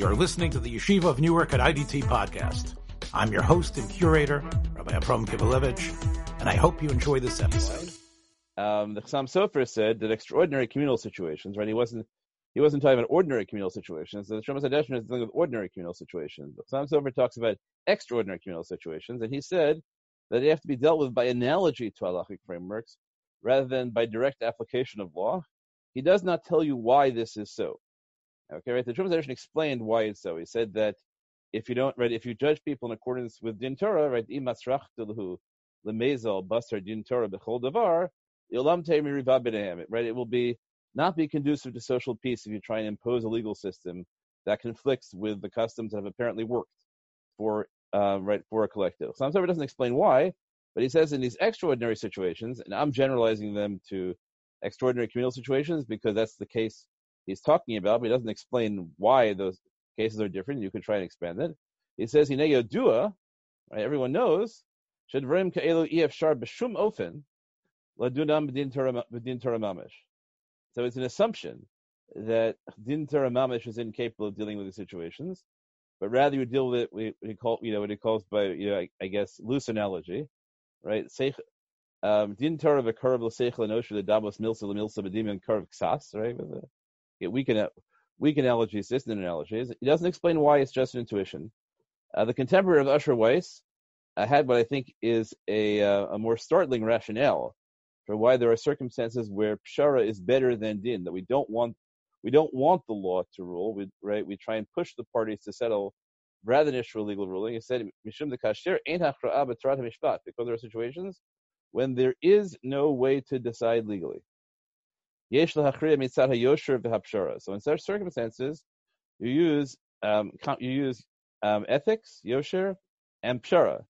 You're listening to the Yeshiva of Newark at IDT podcast. I'm your host and curator, Rabbi Abram Kibalevich, and I hope you enjoy this episode. Um, the Chassam Sofer said that extraordinary communal situations, right? He wasn't he wasn't talking about ordinary communal situations. The Shlomo Hadeshin is dealing with ordinary communal situations. The Chassam Sofer talks about extraordinary communal situations, and he said that they have to be dealt with by analogy to halachic frameworks rather than by direct application of law. He does not tell you why this is so. Okay, right? The Shlomo Hadeshin explained why it's so. He said that if you don't, right, if you judge people in accordance with din Torah, right, imasrachtilhu lemezal basar din Torah bechol davar, ilam right? It will be not be conducive to social peace if you try and impose a legal system that conflicts with the customs that have apparently worked for uh, right for a collective. Sofer doesn't explain why, but he says in these extraordinary situations, and I'm generalizing them to extraordinary communal situations because that's the case he's talking about, but he doesn't explain why those cases are different. You could try and expand it. He says, "Hine yodua," right? Everyone knows. should Shadvarim ka'elu efshar b'shum ofen ladunam b'din Torah mamish. So it's an assumption that din mamish is incapable of dealing with the situations, but rather you deal with it. We call you know what he calls by you know I, I guess loose analogy, right? Um, din Torah v'karav l'seichel anoshu the dabos milsa l'milsa b'dim and karav ksas, right? We can weak analogies, distant analogies. He doesn't explain why it's just an intuition. Uh, the contemporary of Usher Weiss uh, had what I think is a, uh, a more startling rationale for why there are circumstances where pshara is better than din. That we don't want we don't want the law to rule. We right we try and push the parties to settle rather than issue a legal ruling. He said mishum kasher ain't mishpat because there are situations when there is no way to decide legally. Yesh hayosher v'hapshara. So in such circumstances, you use um, you use um, ethics, yosher, and pshara.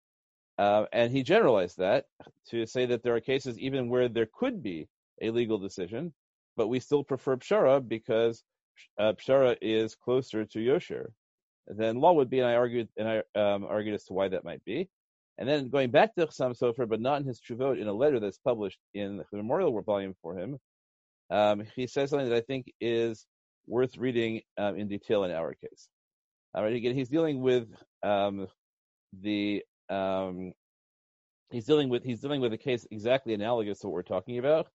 Uh, and he generalized that to say that there are cases even where there could be a legal decision, but we still prefer pshara because uh, pshara is closer to yosher than law would be. And I argued and I um, argued as to why that might be. And then going back to Chassam Sofer, but not in his Chuvot, in a letter that's published in the memorial volume for him, um, he says something that I think is worth reading um, in detail in our case. All right, again, he's dealing with um, the um, he's dealing with he's dealing with a case exactly analogous to what we're talking about,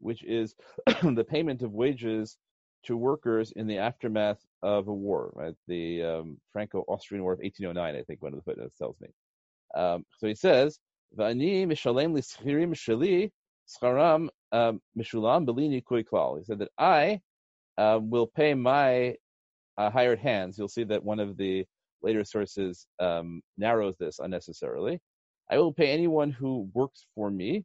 which is the payment of wages to workers in the aftermath of a war, right? The um, Franco-Austrian War of 1809, I think one of the footnotes tells me. Um, so he says, "Va'ani mishalem lischirim sheli scharam um, mishulam belini klal. He said that I uh, will pay my uh, hired hands. You'll see that one of the later sources um, narrows this unnecessarily. I will pay anyone who works for me.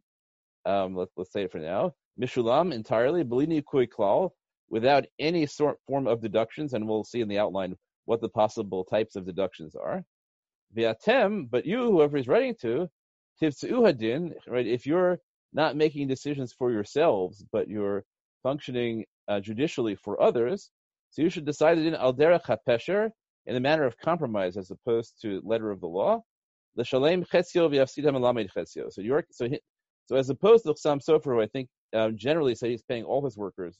Um, let, us say it for now. Mishulam entirely belini klal without any sort form of deductions, and we'll see in the outline what the possible types of deductions are. Viatem, but you, whoever he's writing to, tivtzu hadin, right? If you're not making decisions for yourselves, but you're functioning uh, judicially for others. So you should decide it in al derech hapesher, in a manner of compromise, as opposed to letter of the law. The shalem chetzio v'yafsidam alamed. So you're so so as opposed to Chassam Sofer, who I think um, generally say he's paying all his workers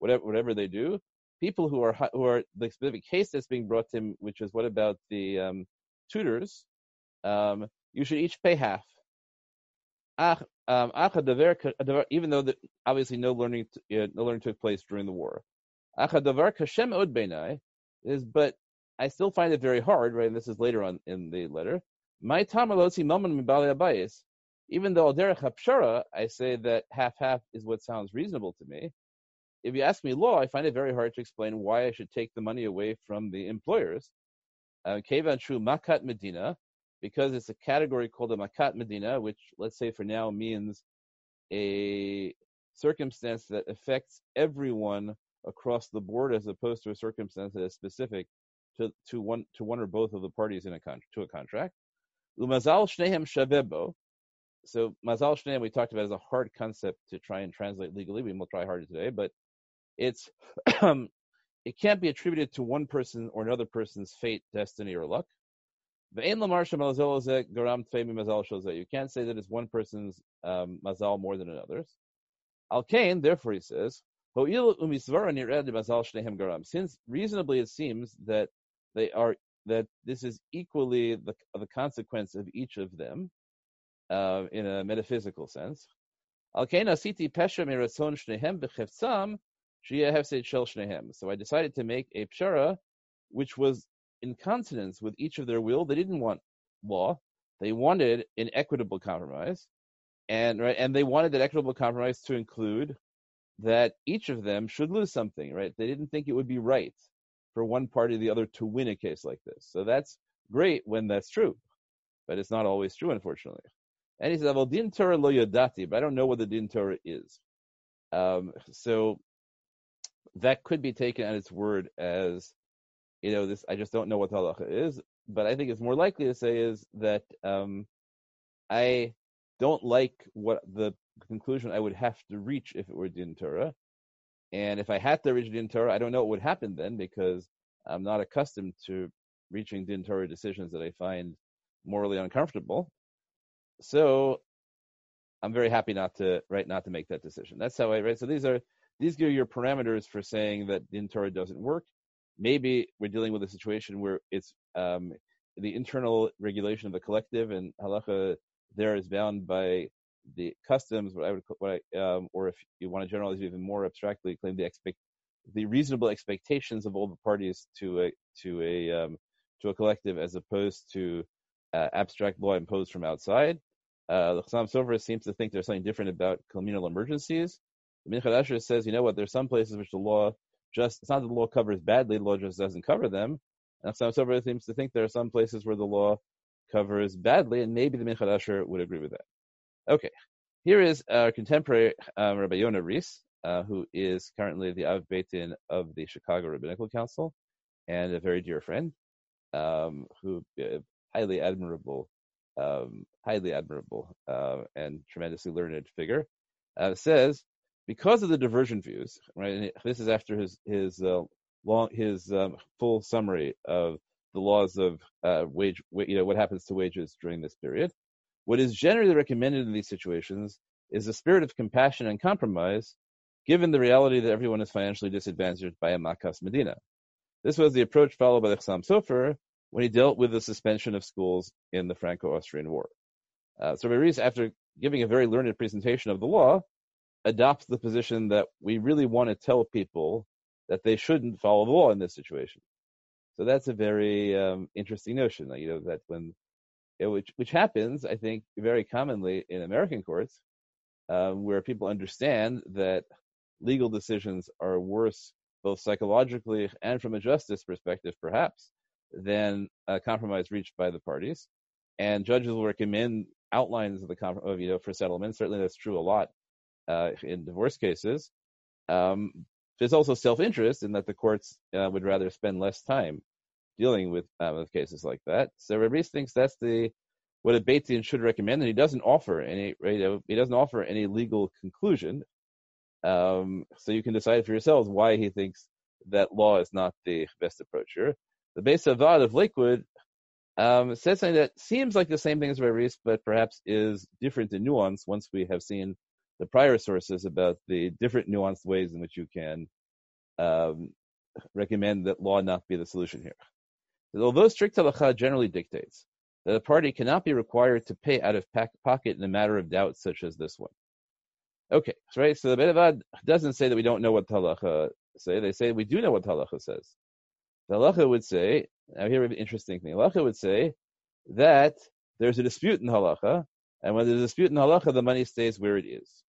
whatever whatever they do. People who are who are the specific case that's being brought to him, which is what about the um, tutors? Um, you should each pay half um, even though the, obviously no learning no learning took place during the war. is, but I still find it very hard, right? And this is later on in the letter. My even though derech hapshara, I say that half half is what sounds reasonable to me. If you ask me law, I find it very hard to explain why I should take the money away from the employers. Uh, Kevan uh, makat medina, because it's a category called a makat medina, which let's say for now means a circumstance that affects everyone across the board, as opposed to a circumstance that is specific to, to one to one or both of the parties in a con- to a contract. Umazal shnehem shavebo. So mazal shnehem we talked about as a hard concept to try and translate legally. We will try harder today, but it's it can't be attributed to one person or another person's fate, destiny, or luck. You can't say that it's one person's um, mazal more than another's. Al Kain, therefore, he says, since reasonably it seems that they are that this is equally the the consequence of each of them uh, in a metaphysical sense. So I decided to make a pshara which was in consonance with each of their will. They didn't want law; they wanted an equitable compromise, and right, and they wanted that equitable compromise to include that each of them should lose something. Right? They didn't think it would be right for one party or the other to win a case like this. So that's great when that's true, but it's not always true, unfortunately. And he says, "Well, din Torah lo yodati," but I don't know what the din Torah is. Um, so that could be taken at its word as, you know, this. I just don't know what the halacha is. But I think it's more likely to say is that um, I don't like what the conclusion I would have to reach if it were din Torah. And if I had to reach din Torah, I don't know what would happen then because I'm not accustomed to reaching din Torah decisions that I find morally uncomfortable. So I'm very happy not to right not to make that decision. That's how I right. So these are these are your parameters for saying that din Torah doesn't work. Maybe we're dealing with a situation where it's um, the internal regulation of the collective and halacha there is bound by the customs, what I would, what I, um, or if you want to generalize even more abstractly, claim the expect, the reasonable expectations of all the parties to a to a um, to a collective, as opposed to uh, abstract law imposed from outside. Uh, the Chassam Sofer seems to think there's something different about communal emergencies. The Minchat Asher says, you know what? There's some places which the law just it's not that the law covers badly, the law just doesn't cover them. And Chassam Sofer seems to think there are some places where the law covers badly, and maybe the Minchat Asher would agree with that. Okay, here is our contemporary um, Rabbi Yonah Reiss, uh, who is currently the Av Beit Din of the Chicago Rabbinical Council and a very dear friend, um, who uh, highly admirable um, highly admirable uh, and tremendously learned figure, uh, says because of the divergent views, right? this is after his his uh, long his um, full summary of the laws of uh, wage, you know, what happens to wages during this period. What is generally recommended in these situations is a spirit of compassion and compromise, given the reality that everyone is financially disadvantaged by a makas medina. This was the approach followed by the Chassam Sofer when he dealt with the suspension of schools in the Franco-Austrian War. Uh, so Reiss, after giving a very learned presentation of the law, adopts the position that we really want to tell people that they shouldn't follow the law in this situation. So that's a very um, interesting notion, you know, that when it, which which happens, I think, very commonly in American courts, um, where people understand that legal decisions are worse both psychologically and from a justice perspective, perhaps, than a compromise reached by the parties. And judges will recommend outlines of the of, you know for settlement. Certainly, that's true a lot uh, in divorce cases. Um, there's also self-interest in that the courts uh, would rather spend less time dealing with, uh, with cases like that. So Rabbi thinks that's the what a Beit Din should recommend, and he doesn't offer any he doesn't offer any legal conclusion. Um, so you can decide for yourselves why he thinks that law is not the best approach here. The Beis HaVaad of Lakewood um, says something that seems like the same thing as Rabbi but perhaps is different in nuance once we have seen the prior sources about the different nuanced ways in which you can um, recommend that law not be the solution here. Although strict halacha generally dictates that a party cannot be required to pay out of pocket in a matter of doubt such as this one. Okay, right. So the Beit HaVaad doesn't say that we don't know what halacha say. They say we do know what halacha says. The halacha would say, now here an interesting thing. Halacha would say that there's a dispute in halacha, and when there's a dispute in halacha, the money stays where it is.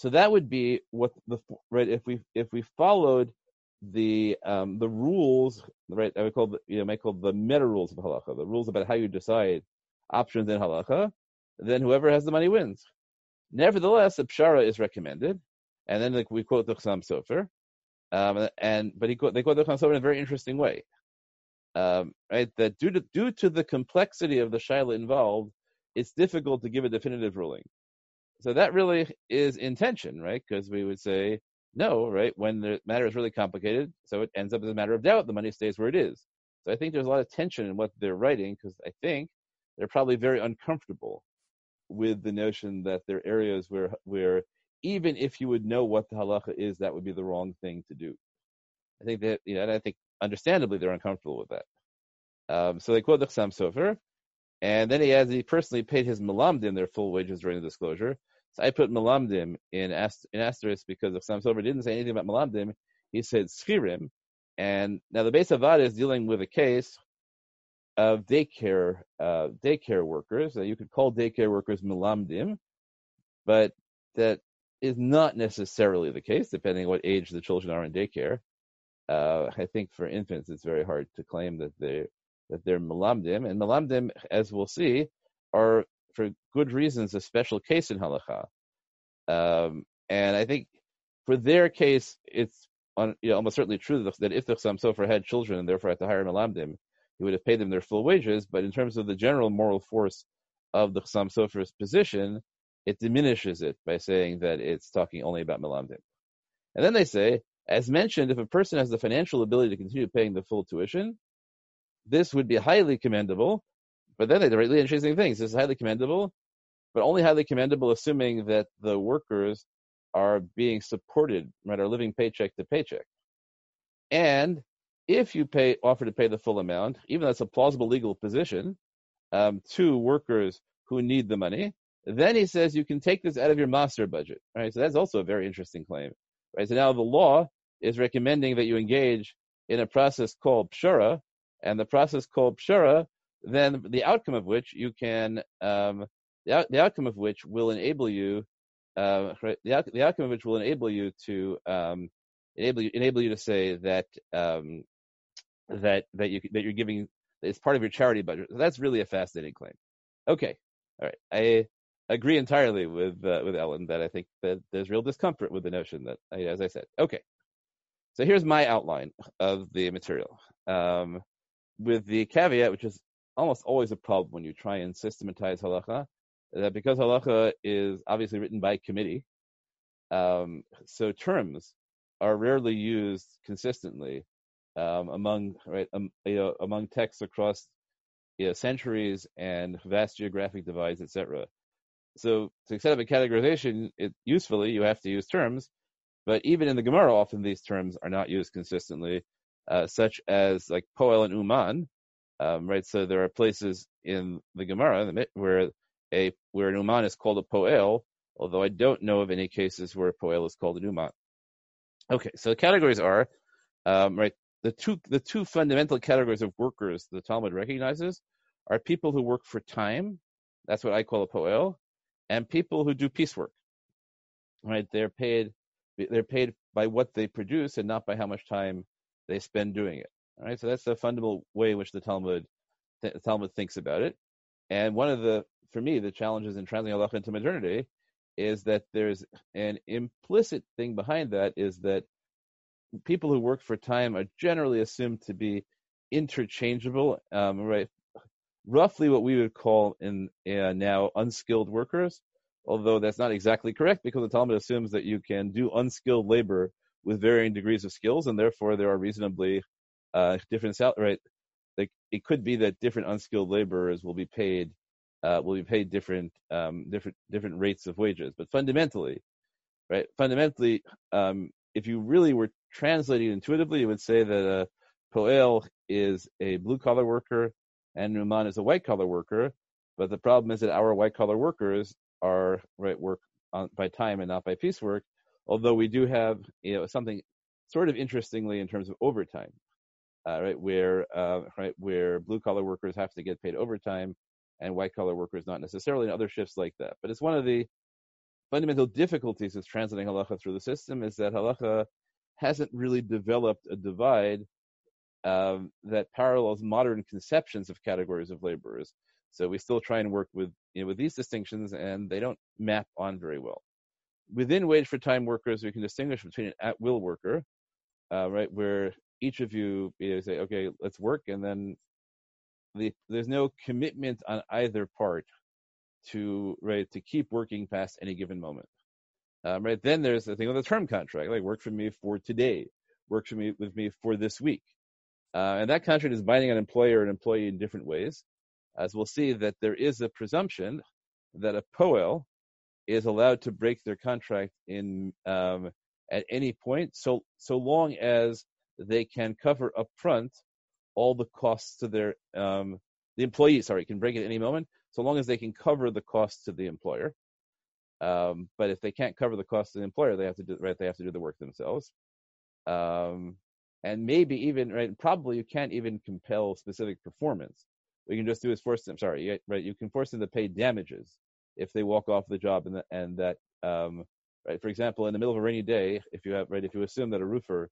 So that would be what the right if we if we followed the um, the rules, right? I would call the, you know, might call the meta rules of halacha, the rules about how you decide options in halacha. Then whoever has the money wins. Nevertheless, a pshara is recommended, and then like we quote the Chassam Sofer, um, and but he quote, they quote the Chassam Sofer in a very interesting way, um, right? That due to due to the complexity of the shaila involved, it's difficult to give a definitive ruling. So that really is intention, right? Because we would say no, right? When the matter is really complicated, so it ends up as a matter of doubt. The money stays where it is. So I think there's a lot of tension in what they're writing because I think they're probably very uncomfortable with the notion that there are areas where where even if you would know what the halacha is, that would be the wrong thing to do. I think that you know, and I think understandably, they're uncomfortable with that. Um, so they quote the Chassam Sofer, and then he adds he personally paid his malamdim their full wages during the disclosure. So I put malamdim in, in asterisk because if Sofer didn't say anything about malamdim, he said schirim. And now the Beis HaVaad is dealing with a case of daycare uh, daycare workers. Uh, you could call daycare workers malamdim, but that is not necessarily the case, depending on what age the children are in daycare. Uh, I think for infants, it's very hard to claim that they that they're malamdim, and malamdim, as we'll see, are for good reasons a special case in halacha. Um, and I think for their case, it's on, you know, almost certainly true that if the Chassam Sofer had children and therefore had to hire malamdim, he would have paid them their full wages. But in terms of the general moral force of the Chassam Sofer's position, it diminishes it by saying that it's talking only about malamdim. And then they say, as mentioned, if a person has the financial ability to continue paying the full tuition, this would be highly commendable. But then they do really interesting things. This is highly commendable, but only highly commendable assuming that the workers are being supported, right, are living paycheck to paycheck. And if you pay offer to pay the full amount, even though that's a plausible legal position, um, to workers who need the money, then he says you can take this out of your master budget. Right? So that's also a very interesting claim. Right? So now the law is recommending that you engage in a process called pshara, and the process called pshara, then the outcome of which you can, um, the, out, the outcome of which will enable you, uh, the, out, the outcome of which will enable you to um, enable you enable you to say that um, that that you that you're giving it's part of your charity budget. So that's really a fascinating claim. Okay, all right, I agree entirely with uh, with Ellen that I think that there's real discomfort with the notion that, as I said, okay. So here's my outline of the material. Um, with the caveat, which is almost always a problem when you try and systematize halacha, that because halacha is obviously written by committee, um, so terms are rarely used consistently um, among right um, you know, among texts across you know, centuries and vast geographic divides, etc. So to set up a categorization, it usefully you have to use terms, but even in the Gemara, often these terms are not used consistently uh, such as like Poel and Uman, um, right? So there are places in the Gemara where a where an Uman is called a Poel, although I don't know of any cases where a Poel is called an Uman. Okay, so the categories are um, right. The two the two fundamental categories of workers the Talmud recognizes are people who work for time. That's what I call a Poel, and people who do piecework. Right? They're paid they're paid by what they produce and not by how much time they spend doing it. All right, so that's the fundamental way in which the Talmud Talmud thinks about it. And one of the, for me, the challenges in translating halacha into modernity is that there's an implicit thing behind that is that people who work for time are generally assumed to be interchangeable, um, right? Roughly what we would call in uh, now unskilled workers, although that's not exactly correct because the Talmud assumes that you can do unskilled labor with varying degrees of skills, and therefore there are reasonably uh, different sal- right. Like it could be that different unskilled laborers will be paid uh, will be paid different um, different different rates of wages, but fundamentally, right? Fundamentally, um, if you really were translating intuitively, you would say that a poel is a blue collar worker and Numan is a white collar worker. But the problem is that our white collar workers are right work on, by time and not by piecework, although we do have you know something sort of interestingly in terms of overtime, uh, right? Where uh, right where blue collar workers have to get paid overtime, and white collar workers not necessarily in other shifts like that. But it's one of the fundamental difficulties of translating halacha through the system is that halacha hasn't really developed a divide um, that parallels modern conceptions of categories of laborers. So we still try and work with you know, with these distinctions, and they don't map on very well within wage for time workers, we can distinguish between an at will worker, uh, right, where each of you, say, okay, let's work, and then the, there's no commitment on either part to right to keep working past any given moment. Um, right then, there's the thing of the term contract, like work for me for today, work for me with me for this week, uh, and that contract is binding on employer and employee in different ways. As we'll see, that there is a presumption that a poel, is allowed to break their contract in um, at any point, so so long as they can cover upfront all the costs to their um, the employee. Sorry, can break at any moment, so long as they can cover the costs to the employer. Um, but if they can't cover the cost to the employer, they have to do right. They have to do the work themselves. Um, and maybe even right. Probably you can't even compel specific performance. What you can just do is force them. Sorry, right? You can force them to pay damages if they walk off the job and, the, and that um, right. For example, in the middle of a rainy day, if you have right, if you assume that a roofer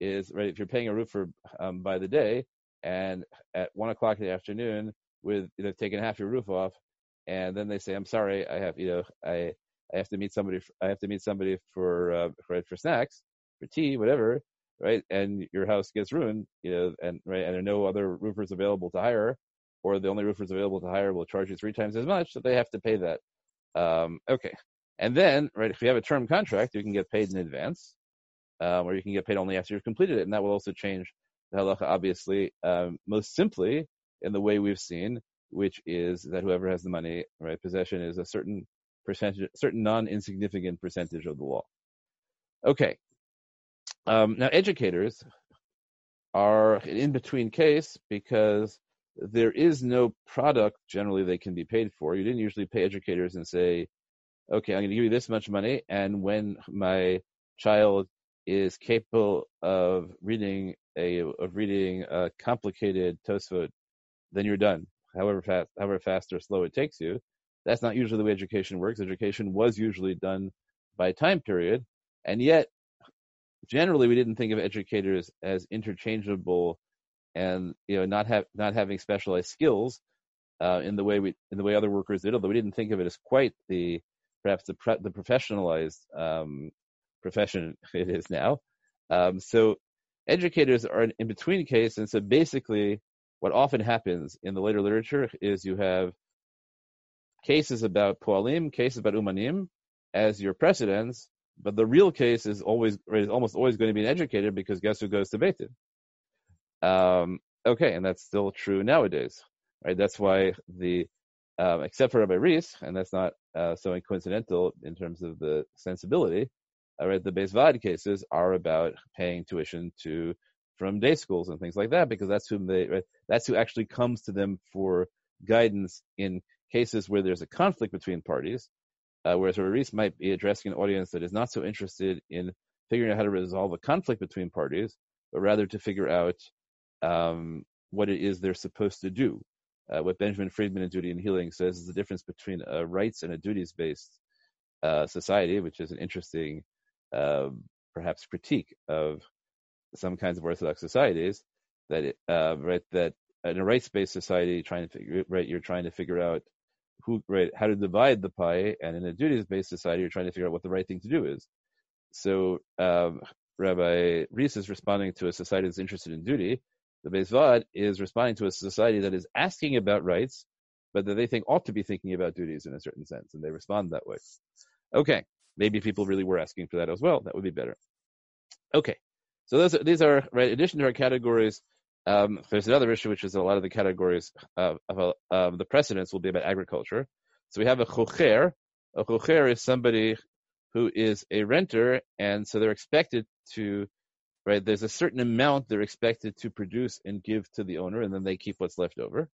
is right, if you're paying a roofer um, by the day, and at one o'clock in the afternoon, with you know taking half your roof off, and then they say, "I'm sorry, I have you know I I have to meet somebody. I have to meet somebody for uh, for, for snacks, for tea, whatever, right? And your house gets ruined, you know, and right, and there are no other roofers available to hire, or the only roofers available to hire will charge you three times as much, so they have to pay that. Um, okay, and then right, if you have a term contract, you can get paid in advance, um, or you can get paid only after you've completed it, and that will also change the halacha, obviously, um, most simply in the way we've seen, which is that whoever has the money, right, possession is a certain percentage, certain non-insignificant percentage of the law. Okay. Um, now, educators are an in-between case because there is no product generally they can be paid for. You didn't usually pay educators and say, okay, I'm going to give you this much money, and when my child is capable of reading a of reading a complicated Tosfot, then you're done. However fast, however fast or slow it takes you, that's not usually the way education works. Education was usually done by time period, and yet generally we didn't think of educators as interchangeable and you know not have not having specialized skills uh, in the way we in the way other workers did. Although we didn't think of it as quite the perhaps the the professionalized um, profession it is now. Um, so educators are an in between case, and so basically what often happens in the later literature is you have cases about poalim, cases about umanim as your precedents, but the real case is always is almost always going to be an educator because guess who goes to Beit Din? Um, okay, and that's still true nowadays, right? That's why the um, except for Rabbi Reiss, and that's not uh, so coincidental in terms of the sensibility. Right, the Beis Vad cases are about paying tuition to from day schools and things like that because that's whom they right, that's who actually comes to them for guidance in cases where there's a conflict between parties, uh, whereas Reiss might be addressing an audience that is not so interested in figuring out how to resolve a conflict between parties, but rather to figure out um, what it is they're supposed to do. Uh, what Benjamin Freedman in Duty and Healing says is the difference between a rights and a duties-based uh, society, which is an interesting, perhaps, critique of some kinds of Orthodox societies. That it, uh, right that in a rights-based society, trying to figure right, you're trying to figure out who right how to divide the pie, and in a duties-based society, you're trying to figure out what the right thing to do is. So um, Rabbi Reiss is responding to a society that's interested in duty. The Beis Vad is responding to a society that is asking about rights, but that they think ought to be thinking about duties in a certain sense, and they respond that way. Okay, maybe people really were asking for that as well. That would be better. Okay, so those are, these are right. In addition to our categories um, there's another issue, which is a lot of the categories of, of the precedents will be about agriculture. So we have a chocher. A chocher is somebody who is a renter, and so they're expected to, right? There's a certain amount they're expected to produce and give to the owner, and then they keep what's left over.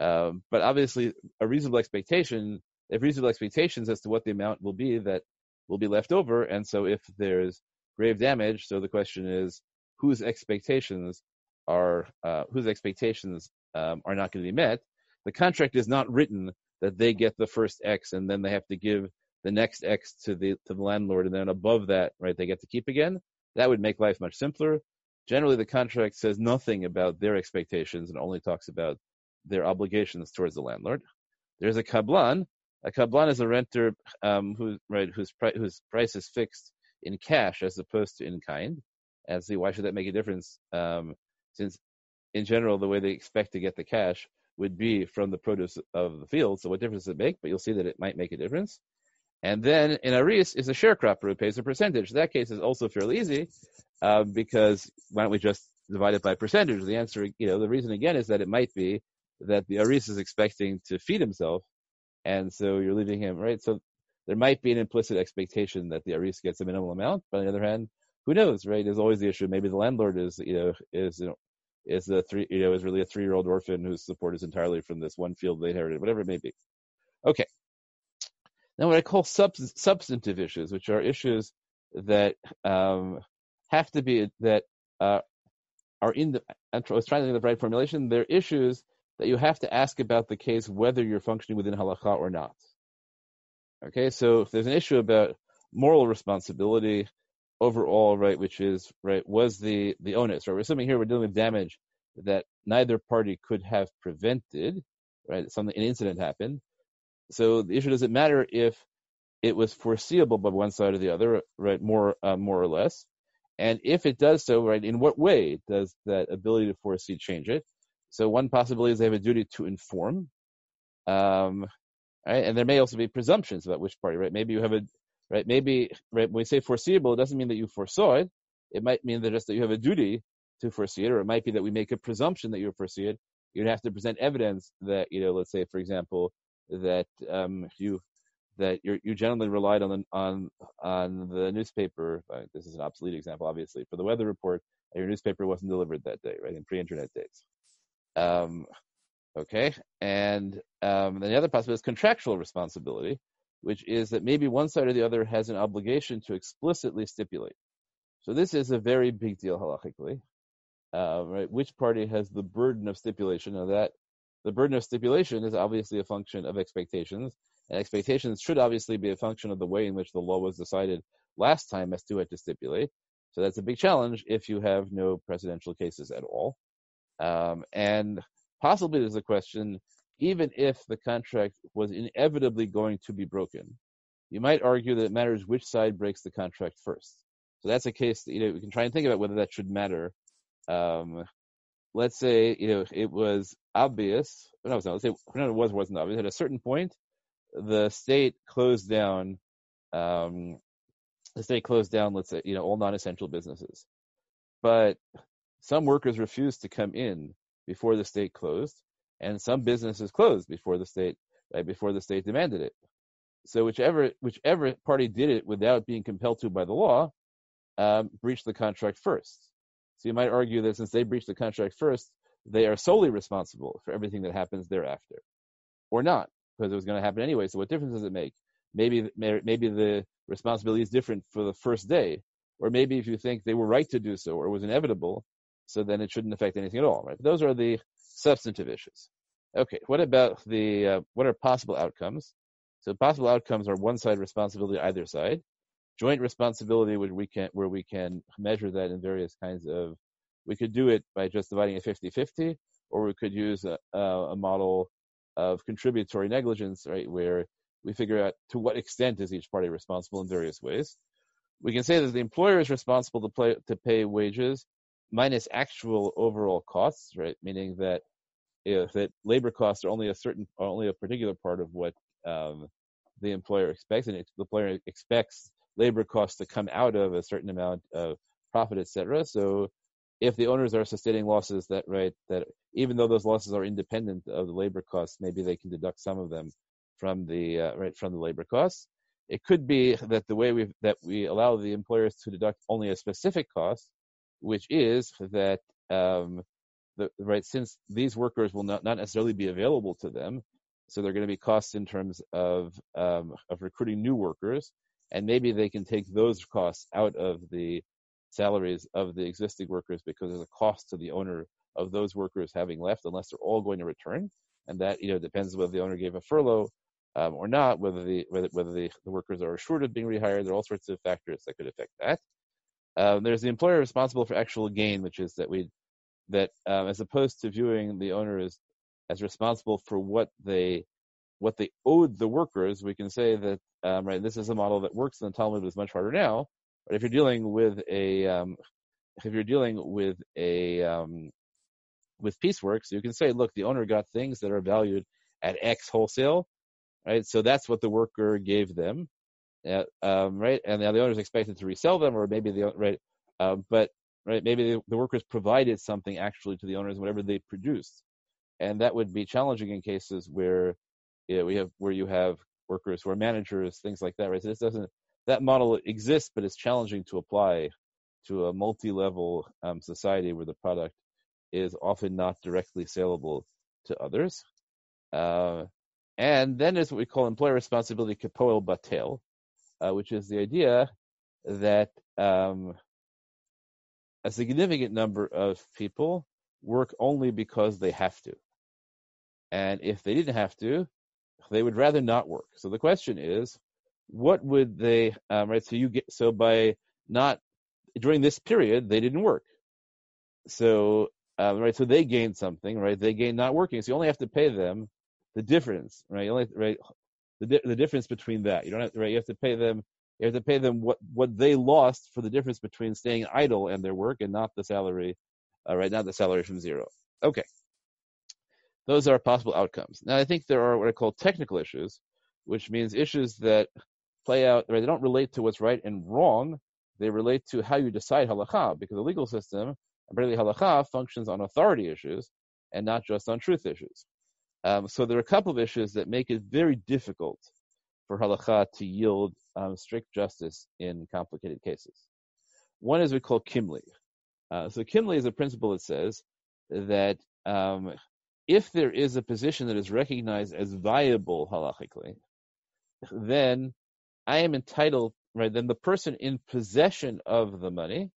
Um, but obviously, a reasonable expectation, if reasonable expectations as to what the amount will be that will be left over, and so if there's grave damage, so the question is whose expectations are uh, whose expectations um, are not going to be met, the contract is not written that they get the first X and then they have to give the next X to the to the landlord, and then above that, right, they get to keep again. That would make life much simpler. Generally, the contract says nothing about their expectations and only talks about their obligations towards the landlord. There's a kablan. A kablan is a renter um, who, right, whose, pri- whose price is fixed in cash as opposed to in kind. And see, why should that make a difference? Um, since in general the way they expect to get the cash would be from the produce of the field. So what difference does it make? But you'll see that it might make a difference. And then in Aris is a sharecropper who pays a percentage. That case is also fairly easy uh, because why don't we just divide it by percentage? The answer, you know, the reason again is that it might be that the Aris is expecting to feed himself, and so you're leaving him right. So there might be an implicit expectation that the Aris gets a minimal amount, but on the other hand, who knows, right? There's always the issue. Maybe the landlord is, you know, is you know, is a three, you know, is really a three-year-old orphan whose support is entirely from this one field they inherited, whatever it may be. Okay. Now, what I call sub- substantive issues, which are issues that um, have to be that uh, are in the. I was trying to think of the right formulation. They're issues that you have to ask about the case whether you're functioning within halacha or not. Okay, so if there's an issue about moral responsibility overall, right, which is right, was the the onus, right? We're assuming here we're dealing with damage that neither party could have prevented, right? Something an incident happened. So the issue doesn't matter if it was foreseeable by one side or the other, right? More uh, more or less. And if it does so, right, in what way does that ability to foresee change it? So one possibility is they have a duty to inform, um, right? And there may also be presumptions about which party, right? Maybe you have a, right? Maybe, right? When we say foreseeable, it doesn't mean that you foresaw it. It might mean that just that you have a duty to foresee it, or it might be that we make a presumption that you foresee it. You'd have to present evidence that, you know, let's say, for example, that um, you that you generally relied on the on on the newspaper. Uh, this is an obsolete example, obviously, for the weather report. Your newspaper wasn't delivered that day, right? In pre-internet days. Um, okay, and um, the other possibility is contractual responsibility, which is that maybe one side or the other has an obligation to explicitly stipulate. So this is a very big deal halachically, uh, right? Which party has the burden of stipulation? Now that the burden of stipulation is obviously a function of expectations, and expectations should obviously be a function of the way in which the law was decided last time as to what to stipulate. So that's a big challenge if you have no presidential cases at all. Um, and possibly there's a question, even if the contract was inevitably going to be broken, you might argue that it matters which side breaks the contract first. So that's a case that, you know, we can try and think about whether that should matter. Um, let's say, you know, it was obvious, no, let's say, no, it was, wasn't obvious. At a certain point, the state closed down, um, the state closed down, let's say, you know, all non-essential businesses. But some workers refused to come in before the state closed, and some businesses closed before the state before the state demanded it. So whichever whichever party did it without being compelled to by the law, um, breached the contract first. So you might argue that since they breached the contract first, they are solely responsible for everything that happens thereafter, or not, because it was going to happen anyway. So what difference does it make? Maybe maybe the responsibility is different for the first day, or maybe if you think they were right to do so or it was inevitable, so then it shouldn't affect anything at all, right? But those are the substantive issues. Okay, what about the uh, what are possible outcomes? So possible outcomes are one side responsibility either side, joint responsibility where we can where we can measure that in various kinds of. We could do it by just dividing it 50-50, or we could use a, a model of contributory negligence, right, where we figure out to what extent is each party responsible in various ways. We can say that the employer is responsible to, play, to pay wages minus actual overall costs, right? Meaning that if that labor costs are only a certain, only a particular part of what um, the employer expects, and the employer expects labor costs to come out of a certain amount of profit, etc. So if the owners are sustaining losses, that right, that even though those losses are independent of the labor costs, maybe they can deduct some of them from the uh, right from the labor costs. It could be that the way we that we allow the employers to deduct only a specific cost which is that um, the, right since these workers will not, not necessarily be available to them, so they're going to be costs in terms of um, of recruiting new workers, and maybe they can take those costs out of the salaries of the existing workers because there's a cost to the owner of those workers having left, unless they're all going to return, and that you know depends whether the owner gave a furlough um, or not, whether the whether, whether the, the workers are assured of being rehired. There are all sorts of factors that could affect that. Um, there's the employer responsible for actual gain, which is that we that um, as opposed to viewing the owner as as responsible for what they what they owed the workers, we can say that um, right this is a model that works in the Talmud, but is much harder now. But if you're dealing with a um, if you're dealing with a um, with piecework, so you can say, look, the owner got things that are valued at X wholesale, right? So that's what the worker gave them, um, right? And now the owner is expected to resell them, or maybe the right, um, but right, maybe the, the, workers provided something actually to the owners, whatever they produced, and that would be challenging in cases where you know, we have where you have workers who are managers, things like that, right? So this doesn't that model exists, but it's challenging to apply to a multi-level um, society where the product is often not directly saleable to others. Uh, and then there's what we call employer responsibility kapoel batel, uh, which is the idea that um, a significant number of people work only because they have to. And if they didn't have to, they would rather not work. So the question is, what would they, um, right? So you get, so by not, during this period, they didn't work. So, um, right, so they gained something, right? They gained not working. So you only have to pay them the difference, right? You only, right, the, the difference between that. You don't have, right, you have to pay them you have to pay them what, what they lost for the difference between staying idle and their work and not the salary, uh, right? Not the salary from zero. Okay. Those are possible outcomes. Now, I think there are what I call technical issues, which means issues that play out, right? They don't relate to what's right and wrong. They relate to how you decide halacha, because the legal system, and particularly halacha, functions on authority issues and not just on truth issues. Um, so there are a couple of issues that make it very difficult for halacha to yield um, strict justice in complicated cases. One is we call kimli. Uh, so kimli is a principle that says that um, if there is a position that is recognized as viable halachically, then I am entitled, right? Then the person in possession of the money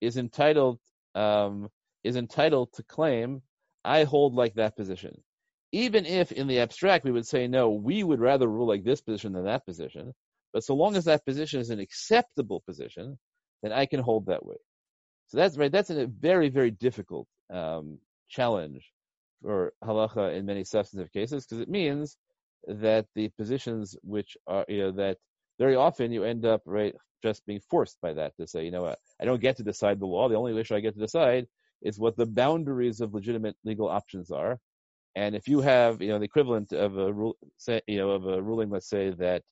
is entitled um, is entitled to claim I hold like that position even if in the abstract we would say, no, we would rather rule like this position than that position, but so long as that position is an acceptable position, then I can hold that way. So that's right. That's a very, very difficult um, challenge for halacha in many substantive cases because it means that the positions which are, you know, that very often you end up right just being forced by that to say, you know, what, I don't get to decide the law. The only issue I get to decide is what the boundaries of legitimate legal options are, and if you have, you know, the equivalent of a rule, you know, of a ruling, let's say that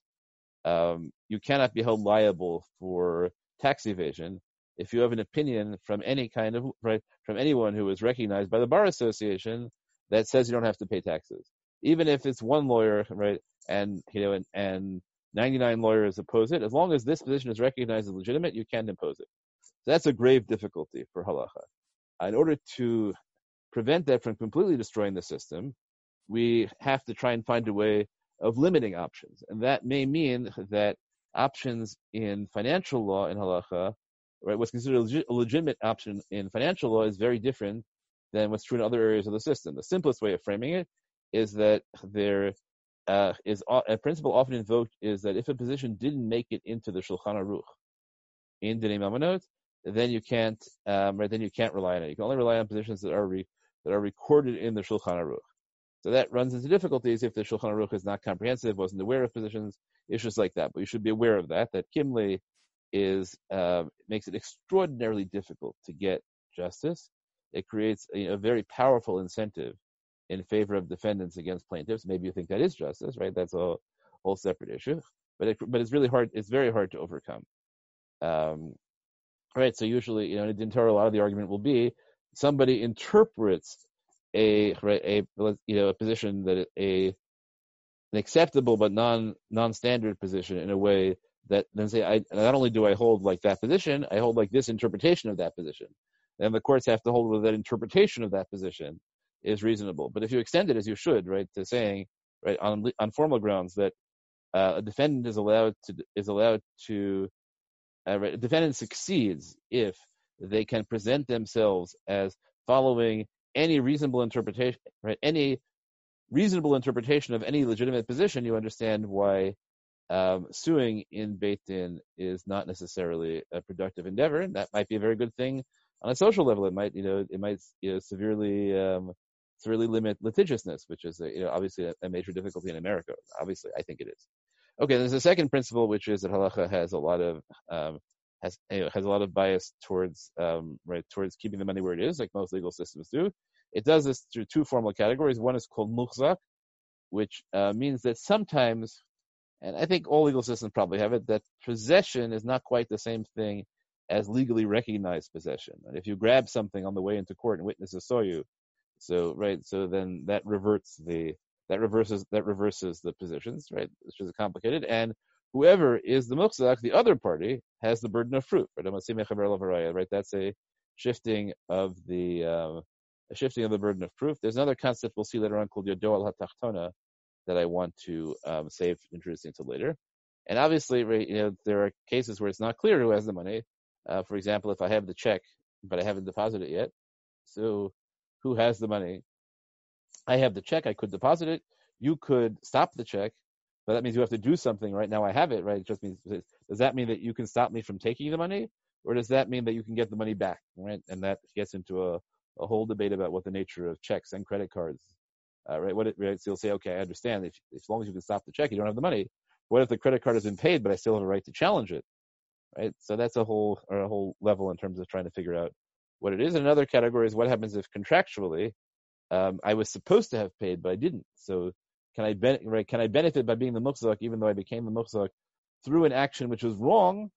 um, you cannot be held liable for tax evasion, if you have an opinion from any kind of right from anyone who is recognized by the bar association that says you don't have to pay taxes, even if it's one lawyer, right, and you know, and, and 99 lawyers oppose it, as long as this position is recognized as legitimate, you can impose it. So that's a grave difficulty for halacha. In order to prevent that from completely destroying the system, we have to try and find a way of limiting options. And that may mean that options in financial law in halacha, right, what's considered a legitimate option in financial law is very different than what's true in other areas of the system. The simplest way of framing it is that there uh, is a principle often invoked is that if a position didn't make it into the Shulchan Aruch in Dinei Mamonot, then you can't um, right then you can't rely on it. You can only rely on positions that are re- that are recorded in the Shulchan Aruch. So that runs into difficulties if the Shulchan Aruch is not comprehensive, wasn't aware of positions, issues like that. But you should be aware of that. That Kimli is uh, makes it extraordinarily difficult to get justice. It creates a, a, very powerful incentive in favor of defendants against plaintiffs. Maybe you think that is justice, right? That's a whole separate issue. But it, but it's really hard. It's very hard to overcome. Um, right. So usually, you know, in Torah, a lot of the argument will be somebody interprets a a you know a position that a an acceptable but non non standard position in a way that then say I not only do I hold like that position, I hold like this interpretation of that position. And the courts have to hold that interpretation of that position is reasonable. But if you extend it as you should, right, to saying right on on formal grounds that uh, a defendant is allowed to is allowed to uh, right, a defendant succeeds if they can present themselves as following any reasonable interpretation, right? Any reasonable interpretation of any legitimate position, you understand why um, suing in Beit Din is not necessarily a productive endeavor. And that might be a very good thing on a social level. It might, you know, it might you know, severely um, severely limit litigiousness, which is a, you know, obviously a, a, major difficulty in America. Obviously, I think it is. Okay, there's a second principle, which is that halacha has a lot of um, has you know, has a lot of bias towards um, right towards keeping the money where it is, like most legal systems do. It does this through two formal categories. One is called muhzak, which uh, means that sometimes, and I think all legal systems probably have it, that possession is not quite the same thing as legally recognized possession. And if you grab something on the way into court and witnesses saw you, so right, so then that reverts the that reverses that reverses the positions, right, which is complicated. And whoever is the muchzak, the other party, has the burden of proof. Right? That's a shifting of the a shifting of the burden of proof. There's another concept we'll see later on called Yodo al Hatachtona that I want to um, save introducing to later. And obviously, right, you know, there are cases where it's not clear who has the money. Uh, for example, if I have the check but I haven't deposited it yet, so who has the money? I have the check. I could deposit it. You could stop the check but that means you have to do something. Right now, I have it. Right? It just means does that mean that you can stop me from taking the money, or does that mean that you can get the money back? Right? And that gets into a, a whole debate about what the nature of checks and credit cards. Uh, right? What it, right? So you'll say, okay, I understand. If as long as you can stop the check, you don't have the money. What if the credit card has been paid, but I still have a right to challenge it? Right? So that's a whole a whole level in terms of trying to figure out what it is. Another category is what happens if contractually um, I was supposed to have paid, but I didn't. So can I right, can I benefit by being the muchzak even though I became the muchzak through an action which was wrong,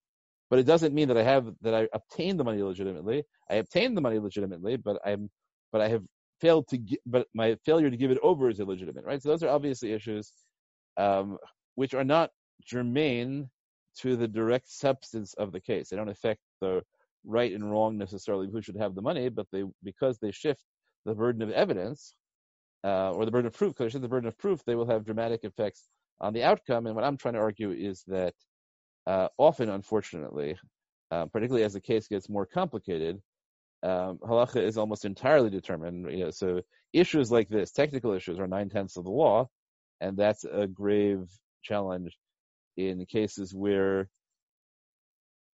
but it doesn't mean that I have that I obtained the money legitimately. I obtained the money legitimately, but I'm but I have failed to gi- but my failure to give it over is illegitimate, right? So those are obviously issues um, which are not germane to the direct substance of the case. They don't affect the right and wrong necessarily who should have the money, but they because they shift the burden of evidence uh, or the burden of proof, because the burden of proof, they will have dramatic effects on the outcome. And what I'm trying to argue is that uh, often, unfortunately, uh, particularly as the case gets more complicated, um, halacha is almost entirely determined. You know, so issues like this, technical issues, are nine tenths of the law, and that's a grave challenge in cases where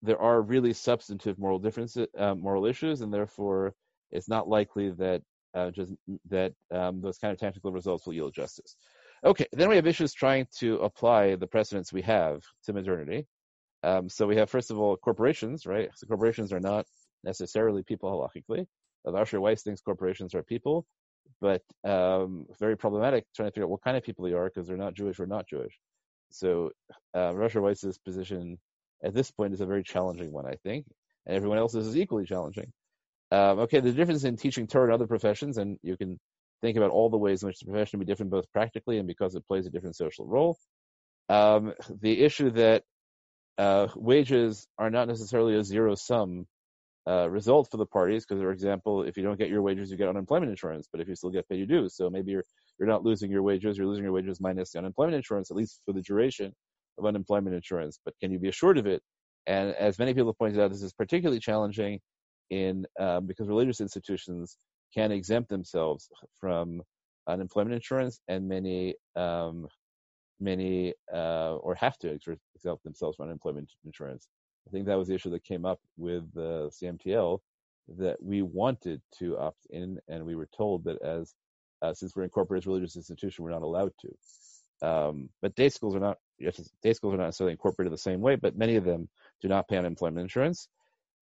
there are really substantive moral differences, uh, moral issues, and therefore it's not likely that uh, just that um, those kind of technical results will yield justice. Okay, then we have issues trying to apply the precedents we have to modernity. Um, so we have, first of all, corporations, right? So corporations are not necessarily people halachically. Asher Weiss thinks corporations are people, but um, very problematic trying to figure out what kind of people they are because they're not Jewish or not Jewish. So uh, Asher Weiss's position at this point is a very challenging one, I think, and everyone else's is equally challenging. Um, okay, the difference in teaching Torah and other professions, and you can think about all the ways in which the profession will be different both practically and because it plays a different social role. Um, the issue that uh, wages are not necessarily a zero sum uh, result for the parties, because, for example, if you don't get your wages, you get unemployment insurance, but if you still get paid, you do. So maybe you're you're not losing your wages, you're losing your wages minus the unemployment insurance, at least for the duration of unemployment insurance. But can you be assured of it? And as many people have pointed out, this is particularly challenging in um, because religious institutions can exempt themselves from unemployment insurance, and many um, many uh, or have to exempt themselves from unemployment insurance. I think that was the issue that came up with the CMTL that we wanted to opt in, and we were told that as uh, since we're incorporated as a religious institution, we're not allowed to. Um, but day schools are not day schools are not necessarily incorporated the same way, but many of them do not pay unemployment insurance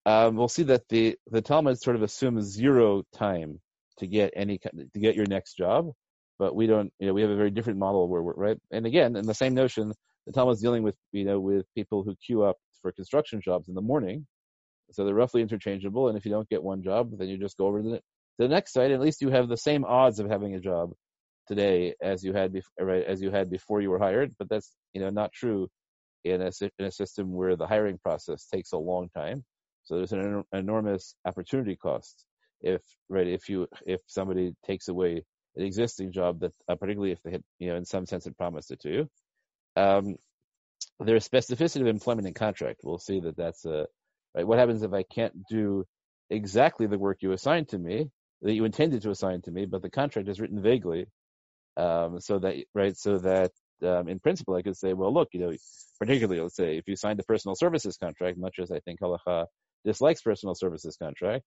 um, we'll see that the the Talmud sort of assumes zero time to get any to get your next job, but we don't. You know, we have a very different model where we're right. And again, in the same notion, the Talmud is dealing with you know with people who queue up for construction jobs in the morning, so they're roughly interchangeable. And if you don't get one job, then you just go over to the, to the next site. At least you have the same odds of having a job today as you had before, right, as you had before you were hired. But that's you know not true in a in a system where the hiring process takes a long time so there's an enormous opportunity cost if right if you if somebody takes away an existing job that uh, particularly if they had you know in some sense had promised it to you. Um, there's specificity of employment and contract. We'll see that that's a right. What happens if I can't do exactly the work you assigned to me that you intended to assign to me, but the contract is written vaguely, um, so that right so that um, in principle I could say, well, look, you know, particularly let's say if you signed a personal services contract, much as I think halacha dislikes personal services contract.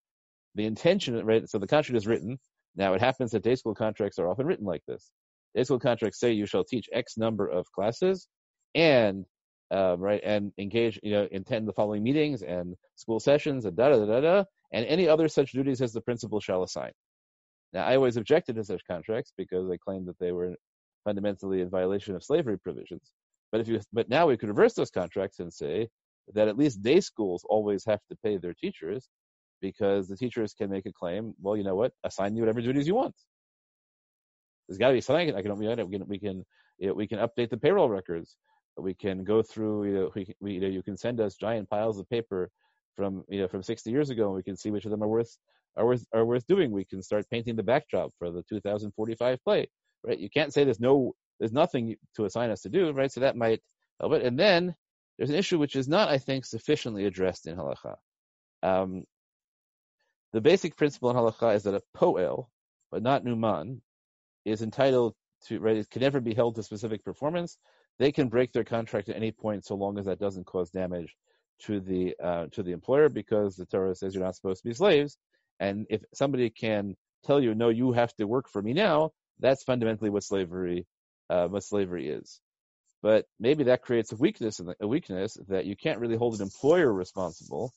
The intention, right? So the contract is written. Now it happens that day school contracts are often written like this. Day school contracts say you shall teach X number of classes, and um, right, and engage, you know, attend the following meetings and school sessions and da da da da, and any other such duties as the principal shall assign. Now I always objected to such contracts because I claimed that they were fundamentally in violation of slavery provisions. But if you, but now we could reverse those contracts and say that at least day schools always have to pay their teachers because the teachers can make a claim. Well, you know what? Assign you whatever duties you want. There's got to be something I can. We can we can you know, we can update the payroll records. We can go through, you know, we, we, you know, you can send us giant piles of paper from, you know, from 60 years ago, and we can see which of them are worth are worth are worth doing. We can start painting the backdrop for the 2045 play, right? You can't say there's no there's nothing to assign us to do, right? So that might help it. And then there's an issue which is not, I think, sufficiently addressed in halacha. Um, the basic principle in halacha is that a poel, but not numan, is entitled to right. It can never be held to specific performance. They can break their contract at any point, so long as that doesn't cause damage to the uh, to the employer, because the Torah says you're not supposed to be slaves. And if somebody can tell you, no, you have to work for me now, that's fundamentally what slavery uh, what slavery is. But maybe that creates a weakness, a weakness that you can't really hold an employer responsible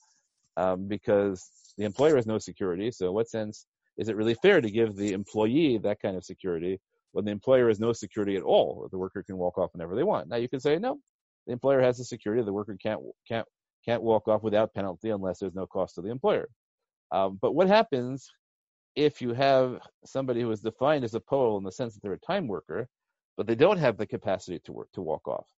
um, because the employer has no security. So, what sense is it really fair to give the employee that kind of security when the employer has no security at all? The worker can walk off whenever they want. Now, you can say no. The employer has the security. The worker can't can't can't walk off without penalty unless there's no cost to the employer. Um, but what happens if you have somebody who is defined as a pole in the sense that they're a time worker, but they don't have the capacity to work to walk off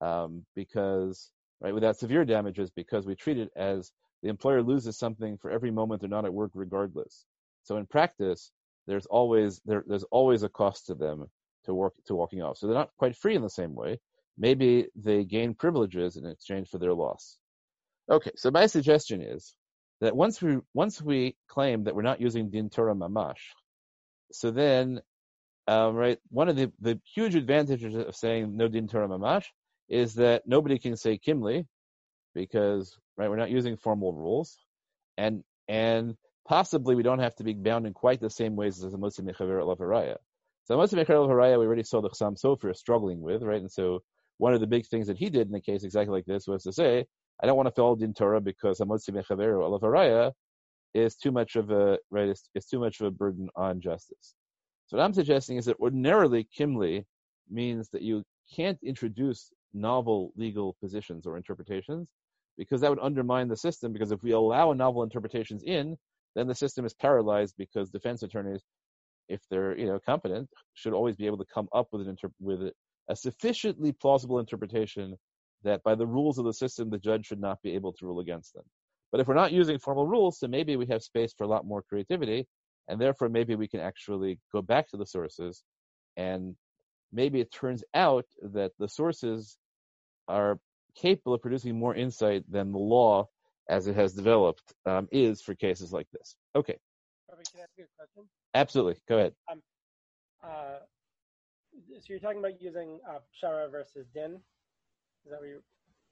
um, because right without severe damages because we treat it as the employer loses something for every moment they're not at work regardless. So in practice, there's always there, there's always a cost to them to work to walking off. So they're not quite free in the same way. Maybe they gain privileges in exchange for their loss. Okay, so my suggestion is that once we once we claim that we're not using din Torah mamash, so then um, right? One of the, the huge advantages of saying no din Torah mamash is that nobody can say kimli because right we're not using formal rules, and and possibly we don't have to be bound in quite the same ways as the Motzi Mechaver Haraya. So Motzi Mechaver Haraya we already saw the Chassam Sofer struggling with, right? And so one of the big things that he did in a case exactly like this was to say, I don't want to follow din Torah because the Motzi Mechaver Haraya is too much of a right. It's too much of a burden on justice. So what I'm suggesting is that ordinarily Kimli means that you can't introduce novel legal positions or interpretations because that would undermine the system. Because if we allow novel interpretations in, then the system is paralyzed because defense attorneys, if they're you know competent, should always be able to come up with an inter- with a sufficiently plausible interpretation that by the rules of the system the judge should not be able to rule against them. But if we're not using formal rules, then maybe we have space for a lot more creativity and therefore maybe we can actually go back to the sources and maybe it turns out that the sources are capable of producing more insight than the law as it has developed um, is for cases like this. Okay. Can I ask you a question? Absolutely. Go ahead. Um, uh, so you're talking about using uh, pshara versus din? Is that what you?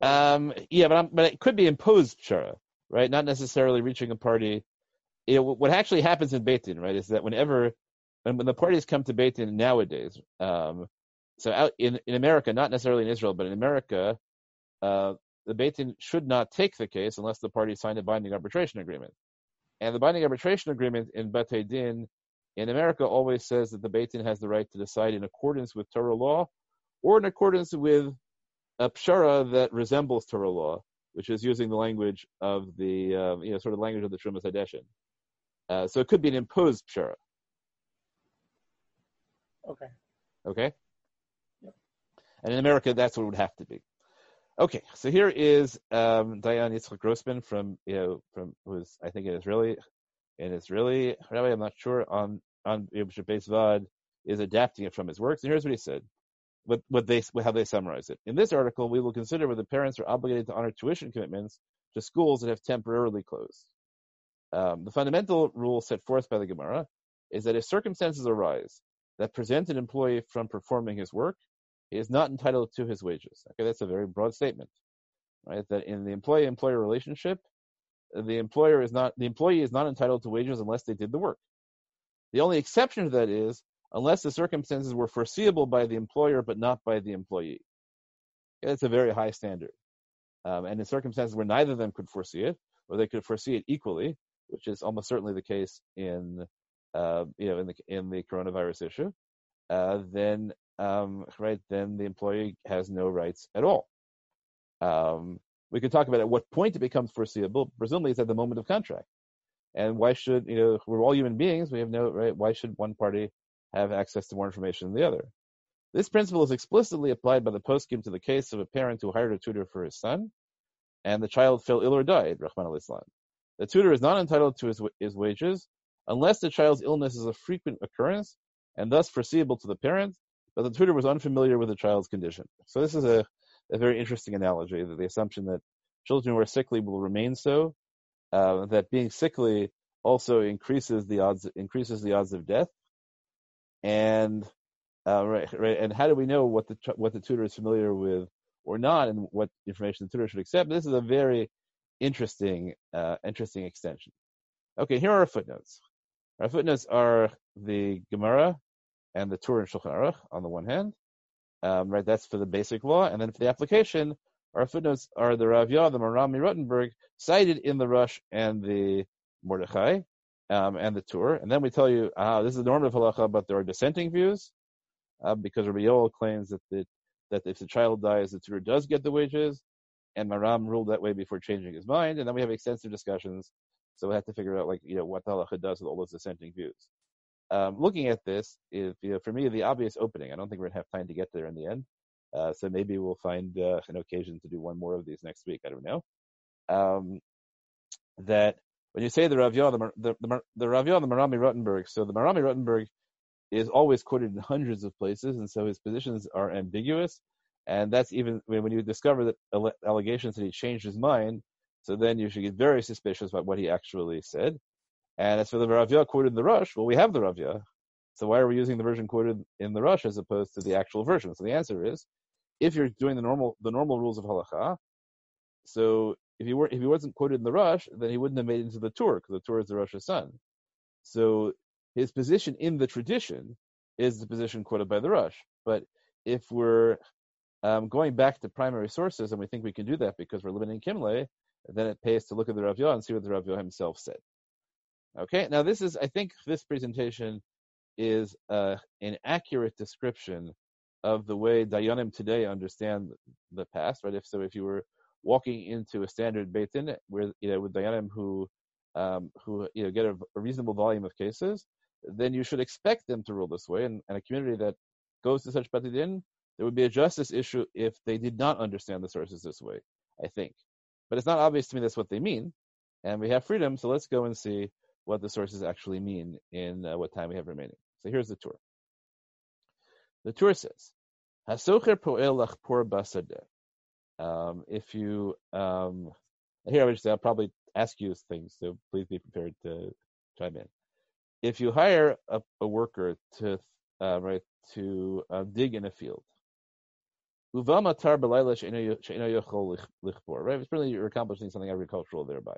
Um, yeah, but I'm, but it could be imposed pshara, right? Not necessarily reaching a party you know, what actually happens in Beit Din, right, is that whenever when, when the parties come to Beit Din nowadays, um, so out in, in America, not necessarily in Israel, but in America, uh, the Beit Din should not take the case unless the parties sign a binding arbitration agreement. And the binding arbitration agreement in Beit Din in America always says that the Beit Din has the right to decide in accordance with Torah law or in accordance with a pshara that resembles Torah law, which is using the language of the, uh, you know, sort of language of the Trumas Hadeshen. Uh, so it could be an imposed pshara. Okay. Okay. Yep. And in America, that's what it would have to be. Okay, so here is um, Dayan Yitzchak Grossman from you know from who's I think an Israeli, an Israeli rabbi. I'm not sure on on Yom Vad is adapting it from his works. And here's what he said: what what they how they summarize it. In this article, we will consider whether parents are obligated to honor tuition commitments to schools that have temporarily closed. Um, the fundamental rule set forth by the Gemara is that if circumstances arise that prevent an employee from performing his work, he is not entitled to his wages. Okay, that's a very broad statement, right? That in the employee-employer relationship, the employer is not the employee is not entitled to wages unless they did the work. The only exception to that is unless the circumstances were foreseeable by the employer but not by the employee. Okay, that's a very high standard. Um, and in circumstances where neither of them could foresee it, or they could foresee it equally, which is almost certainly the case in uh, you know in the in the coronavirus issue, uh, then um, right then the employee has no rights at all. Um, we could talk about at what point it becomes foreseeable. Presumably, it's at the moment of contract. And why should you know we're all human beings? We have no right. Why should one party have access to more information than the other? This principle is explicitly applied by the poskim to the case of a parent who hired a tutor for his son, and the child fell ill or died, Rachmana litzlan. The tutor is not entitled to his, his wages unless the child's illness is a frequent occurrence and thus foreseeable to the parent, but the tutor was unfamiliar with the child's condition. So this is a, a very interesting analogy, that the assumption that children who are sickly will remain so, uh, that being sickly also increases the odds increases the odds of death, and uh, right, right, and how do we know what the what the tutor is familiar with or not, and what information the tutor should accept? This is a very interesting, uh, interesting extension. Okay, here are our footnotes. Our footnotes are the Gemara and the Torah and Shulchan Aruch on the one hand, um, right? That's for the basic law, and then for the application, our footnotes are the Ravya, the Maharam MiRottenberg, cited in the Rosh and the Mordechai, um, and the Tur, and then we tell you, ah, this is the normative halacha, but there are dissenting views, uh, because Rabbi Yoel claims that the, that if the child dies, the tutor does get the wages, and Maharam ruled that way before changing his mind, and then we have extensive discussions. So we have to figure out, like, you know, what the halacha does with all those dissenting views. Um, looking at this, is, you know, for me, the obvious opening. I don't think we're gonna have time to get there in the end. Uh, so maybe we'll find uh, an occasion to do one more of these next week. I don't know. Um, that when you say the Ravya, the, the, the, the Ravya, the Maharam MiRottenberg, so the Maharam MiRottenberg is always quoted in hundreds of places, and so his positions are ambiguous. And that's even when you discover that allegations that he changed his mind, so then you should get very suspicious about what he actually said. And as for the Ravya quoted in the Rosh, well, we have the Ravya. So why are we using the version quoted in the Rosh as opposed to the actual version? So the answer is, if you're doing the normal the normal rules of halacha, so if he were if he wasn't quoted in the Rosh, then he wouldn't have made it into the Tur because the Tur is the Rosh's son. So his position in the tradition is the position quoted by the Rosh. But if we're um, going back to primary sources, and we think we can do that because we're limiting Kimle, then it pays to look at the Rav and see what the Rav himself said. Okay, now this is, I think, this presentation is uh, an accurate description of the way Dayanim today understand the past, right? If so, if you were walking into a standard Beit Din where you know with Dayanim who um, who you know get a, a, reasonable volume of cases, then you should expect them to rule this way. And, and a community that goes to such Beit Din, there would be a justice issue if they did not understand the sources this way. I think, but it's not obvious to me that's what they mean, and we have freedom. So let's go and see what the sources actually mean in uh, what time we have remaining. So here's the Tur. The Tur says, "Hasocher poel lachpor basadeh." Um, if you um, here, I would just say I'll probably ask you things, so please be prepared to chime in. If you hire a, a worker to uh, right to uh, dig in a field, right? It's really you're accomplishing something agricultural thereby,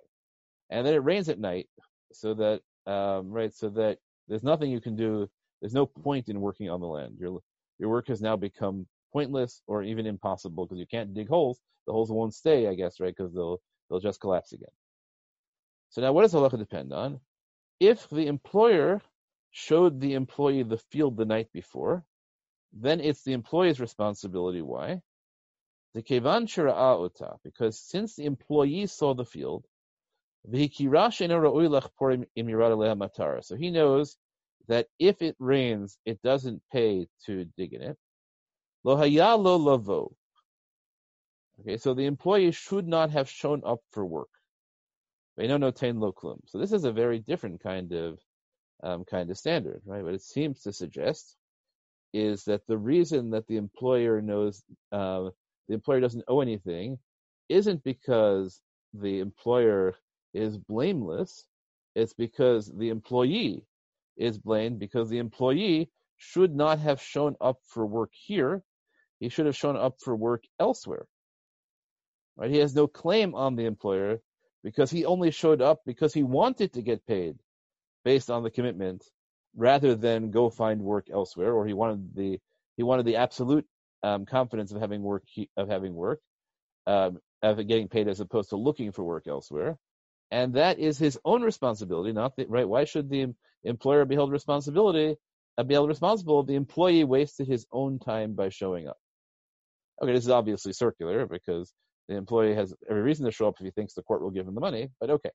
and then it rains at night, so that um, right, so that there's nothing you can do. There's no point in working on the land. Your your work has now become pointless or even impossible because you can't dig holes. The holes won't stay, I guess, right? Because they'll they'll just collapse again. So now, what does halacha depend on? If the employer showed the employee the field the night before, then it's the employee's responsibility. Why? The kevan ota, because since the employee saw the field, so he knows that if it rains, it doesn't pay to dig in it. Okay, so the employee should not have shown up for work. So this is a very different kind of um, kind of standard, right? But it seems to suggest is that the reason that the employer knows uh, the employer doesn't owe anything isn't because the employer is blameless. It's because the employee is blamed because the employee should not have shown up for work here he should have shown up for work elsewhere. Right? He has no claim on the employer because he only showed up because he wanted to get paid based on the commitment rather than go find work elsewhere or he wanted the he wanted the absolute um, confidence of having work of having work um, of getting paid as opposed to looking for work elsewhere. And that is his own responsibility not the, right? Why should the employer be held responsibility uh, be held responsible if the employee wasted his own time by showing up? Okay, this is obviously circular because the employee has every reason to show up if he thinks the court will give him the money, but okay.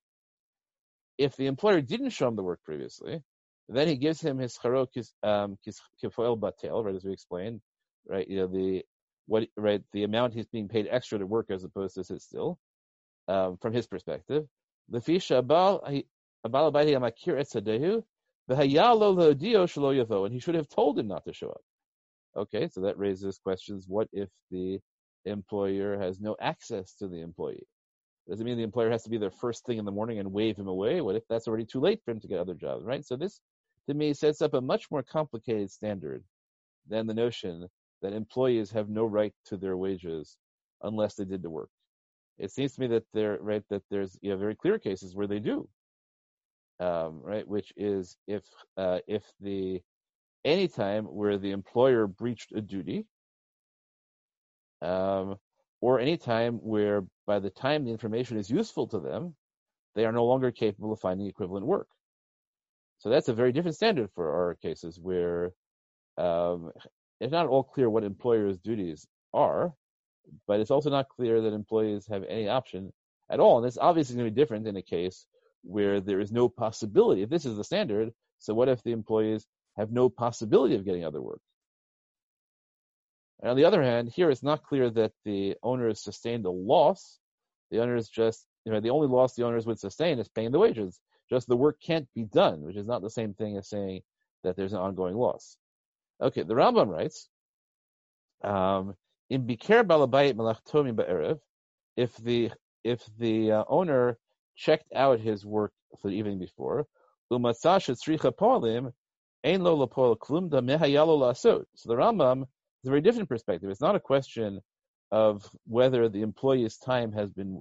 If the employer didn't show him the work previously, then he gives him his charok um, kifoel batel, right, as we explained. right? You know the what right the amount he's being paid extra to work as opposed to sit still, um, from his perspective. The fisha abal abal amakir etzadehu and he should have told him not to show up. Okay, so that raises questions. What if the employer has no access to the employee? Does it mean the employer has to be there first thing in the morning and wave him away? What if that's already too late for him to get other jobs, right? So this, to me, sets up a much more complicated standard than the notion that employees have no right to their wages unless they did the work. It seems to me that there, right, that there's you know, very clear cases where they do, um, right? Which is if uh, if the any time where the employer breached a duty, um, or any time where by the time the information is useful to them, they are no longer capable of finding equivalent work. So that's a very different standard for our cases where um, it's not all clear what employers' duties are, but it's also not clear that employees have any option at all. And it's obviously going to be different in a case where there is no possibility. If this is the standard, so what if the employees have no possibility of getting other work? And on the other hand, here it's not clear that the owners sustained a loss. The owners just, you know, the only loss the owners would sustain is paying the wages. Just the work can't be done, which is not the same thing as saying that there's an ongoing loss. Okay, the Rambam writes, um, in Biker Balabayit Malachtomi Ba'erev, if the if the uh, owner checked out his work for the evening before, umatzash tzricha polim, ein lapol klum da mehayalo lasot. So the Rambam is a very different perspective. It's not a question of whether the employee's time has been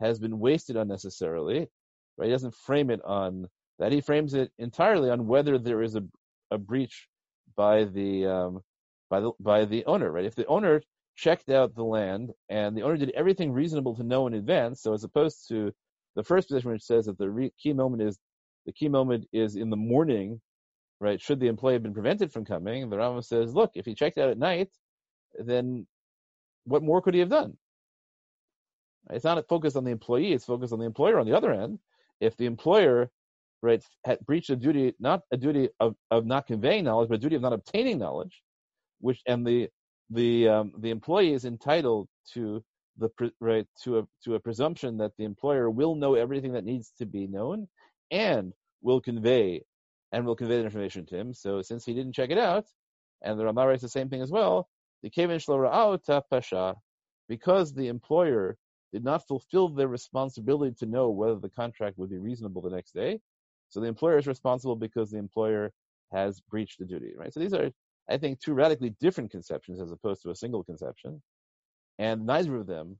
has been wasted unnecessarily. Right? He doesn't frame it on that. He frames it entirely on whether there is a a breach by the um, by the by the owner. Right? If the owner checked out the land and the owner did everything reasonable to know in advance, so as opposed to the first position which says that the re- key moment is the key moment is in the morning, right? Should the employee have been prevented from coming? The Rambam says, look, if he checked out at night, then what more could he have done? It's not focused on the employee; it's focused on the employer. On the other hand, if the employer, right, had breached a duty, not a duty of, of not conveying knowledge, but a duty of not obtaining knowledge, which and the the um, the employee is entitled to the right to a to a presumption that the employer will know everything that needs to be known and will convey and will convey the information to him. So since he didn't check it out, and the Ramah writes the same thing as well, the Kevin Pasha, because the employer did not fulfill their responsibility to know whether the contract would be reasonable the next day. So the employer is responsible because the employer has breached the duty, right? So these are, I think, two radically different conceptions as opposed to a single conception and neither of them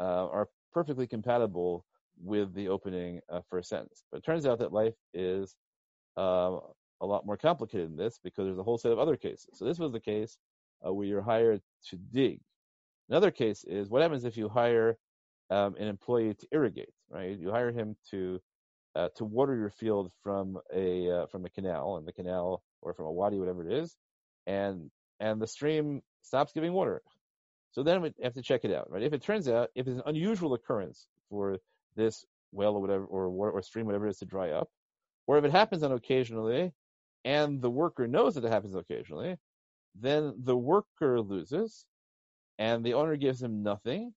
uh, are perfectly compatible with the opening uh, first sentence. But it turns out that life is uh, a lot more complicated than this because there's a whole set of other cases. So this was the case uh, where you're hired to dig. Another case is what happens if you hire um, an employee to irrigate, right? You hire him to uh, to water your field from a uh, from a canal, and the canal or from a wadi, whatever it is, and and the stream stops giving water. So then we have to check it out, right? If it turns out, if it's an unusual occurrence for this well or whatever, or, water or stream, whatever it is to dry up, or if it happens on occasionally, and the worker knows that it happens occasionally, then the worker loses, and the owner gives him nothing,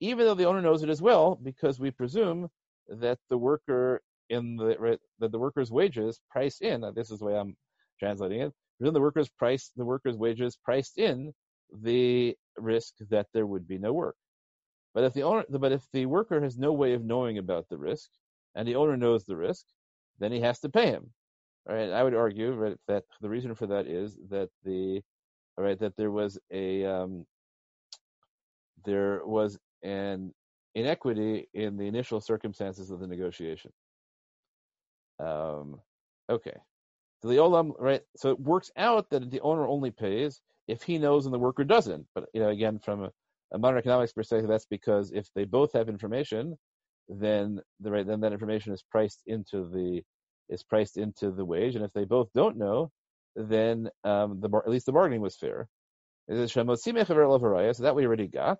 even though the owner knows it as well, because we presume that the worker in the right, that the worker's wages priced in. This is the way I'm translating it. Presume the worker's price, the worker's wages priced in the risk that there would be no work. But if the owner, but if the worker has no way of knowing about the risk, and the owner knows the risk, then he has to pay him. Right? I would argue right, that the reason for that is that the right that there was a um, there was an inequity in the initial circumstances of the negotiation. Um, okay, so the olam right. So it works out that the owner only pays if he knows and the worker doesn't. But you know, again, from a, a modern economics perspective, that's because if they both have information, then the right then that information is priced into the is priced into the wage, and if they both don't know, then um, the at least the bargaining was fair. So that we already got,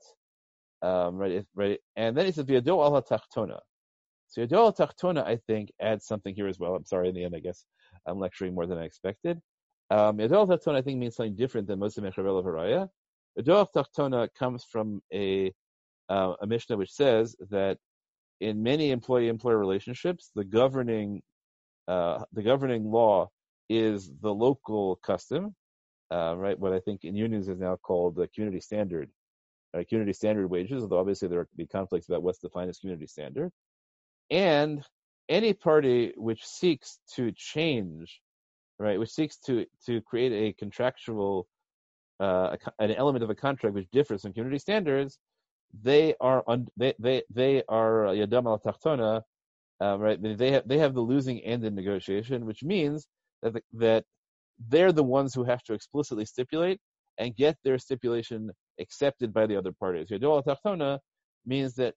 um, right? Right, and then he says v'yado al tachtona. So yado al tachtona, I think, adds something here as well. I'm sorry, in the end, I guess I'm lecturing more than I expected. Um, Yadol Taton, I think, means something different than Mechavel of Haraya. Yadol Tachtona comes from a uh, a Mishnah which says that in many employee-employer relationships, the governing uh, the governing law is the local custom, uh, right? What I think in unions is now called the community standard, uh, community standard wages. Although obviously there be conflicts about what's defined as community standard, and any party which seeks to change, right, which seeks to to create a contractual uh, an element of a contract which differs from community standards, they are un, they they they are yadam al tachtona, uh, right? They have they have the losing end in negotiation, which means that the, that they're the ones who have to explicitly stipulate and get their stipulation accepted by the other parties. Yadam al tachtona means that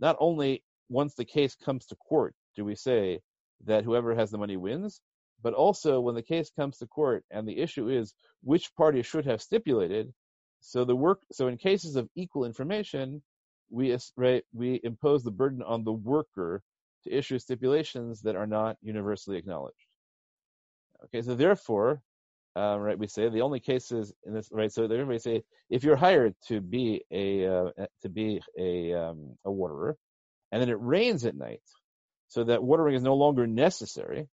not only once the case comes to court do we say that whoever has the money wins, but also when the case comes to court and the issue is which party should have stipulated, so the work so in cases of equal information, we right we impose the burden on the worker to issue stipulations that are not universally acknowledged. Okay, so therefore, um, right, we say the only cases in this right. So everybody say if you're hired to be a uh, to be a um, a waterer, and then it rains at night, so that watering is no longer necessary,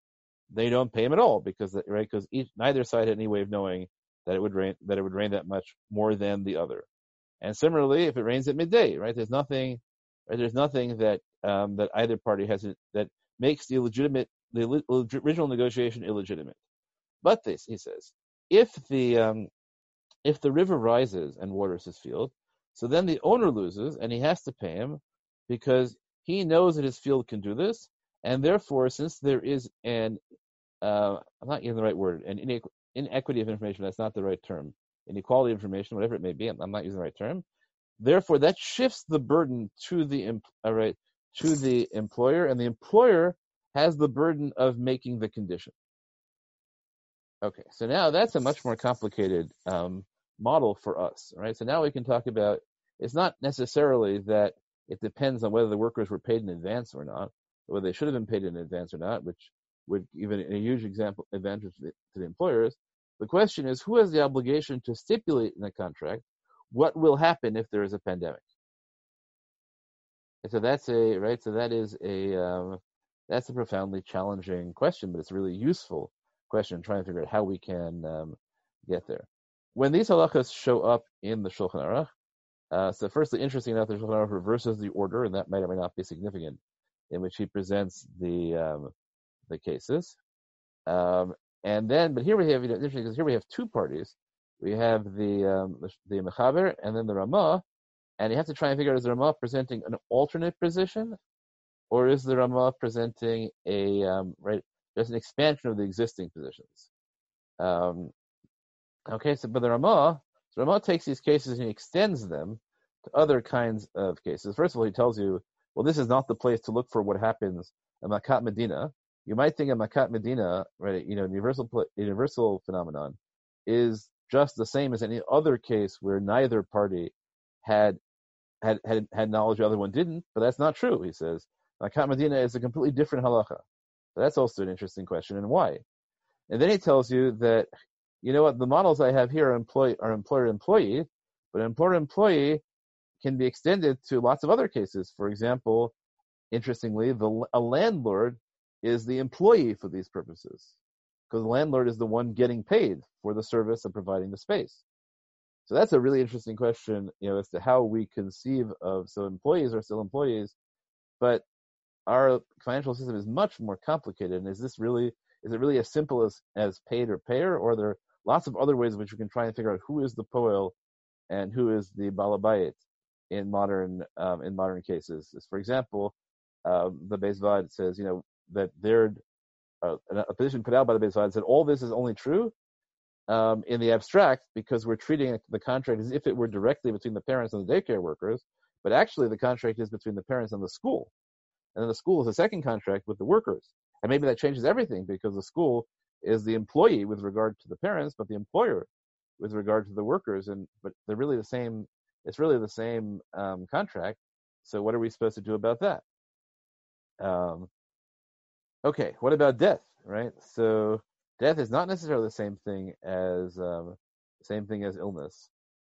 they don't pay him at all because right because neither side had any way of knowing that it would rain that it would rain that much more than the other. And similarly, if it rains at midday, right, there's nothing, right, there's nothing that um, that either party has that makes the legitimate the original negotiation illegitimate. But this, he says, if the um, if the river rises and waters his field, so then the owner loses and he has to pay him because he knows that his field can do this, and therefore, since there is an uh, I'm not using the right word, an inequity of information, that's not the right term. Inequality of information, whatever it may be, I'm not using the right term. Therefore, that shifts the burden to the uh, right to the employer, and the employer has the burden of making the condition. Okay, so now that's a much more complicated um, model for us, right? So now we can talk about it's not necessarily that it depends on whether the workers were paid in advance or not, whether they should have been paid in advance or not, which would give a huge example advantage to the, to the employers. The question is, who has the obligation to stipulate in the contract what will happen if there is a pandemic? And so that's a right. So that is a um, that's a profoundly challenging question, but it's really useful question trying to figure out how we can um, get there. When these halachas show up in the Shulchan Aruch, uh, so firstly, interesting enough, the Shulchan Aruch reverses the order, and that might or may not be significant, in which he presents the um, the cases. Um, and then, but here we have, you know, interesting because here we have two parties. We have the um, the, the Mechaber and then the Ramah, and you have to try and figure out is the Ramah presenting an alternate position, or is the Ramah presenting a um, right just an expansion of the existing positions? Um, okay, so but the Ramah, so Ramah takes these cases and he extends them to other kinds of cases. First of all, he tells you, well, this is not the place to look for what happens in Makat Medina, you might think a Makat Medina, right? You know, universal universal phenomenon is just the same as any other case where neither party had had had, had knowledge the other one didn't, but that's not true. He says Makat Medina is a completely different halacha. That's also an interesting question, and why? And then he tells you that you know what the models I have here are employee are employer employee, but employer employee can be extended to lots of other cases. For example, interestingly, the a landlord is the employee for these purposes because the landlord is the one getting paid for the service of providing the space. So that's a really interesting question, you know, as to how we conceive of so employees are still employees, but our financial system is much more complicated. And is this really is it really as simple as as paid or payer, or are there lots of other ways in which we can try and figure out who is the poel and who is the balabayit in modern um, in modern cases? For example, um, the Beis HaVaad says, you know, that they're uh, a position put out by the Beis HaVaad said all this is only true um, in the abstract because we're treating the contract as if it were directly between the parents and the daycare workers, but actually the contract is between the parents and the school, and then the school is a second contract with the workers, and maybe that changes everything because the school is the employee with regard to the parents, but the employer with regard to the workers, and but they're really the same. It's really the same um, contract. So what are we supposed to do about that? Um, Okay, what about death? Right. So death is not necessarily the same thing as um, same thing as illness.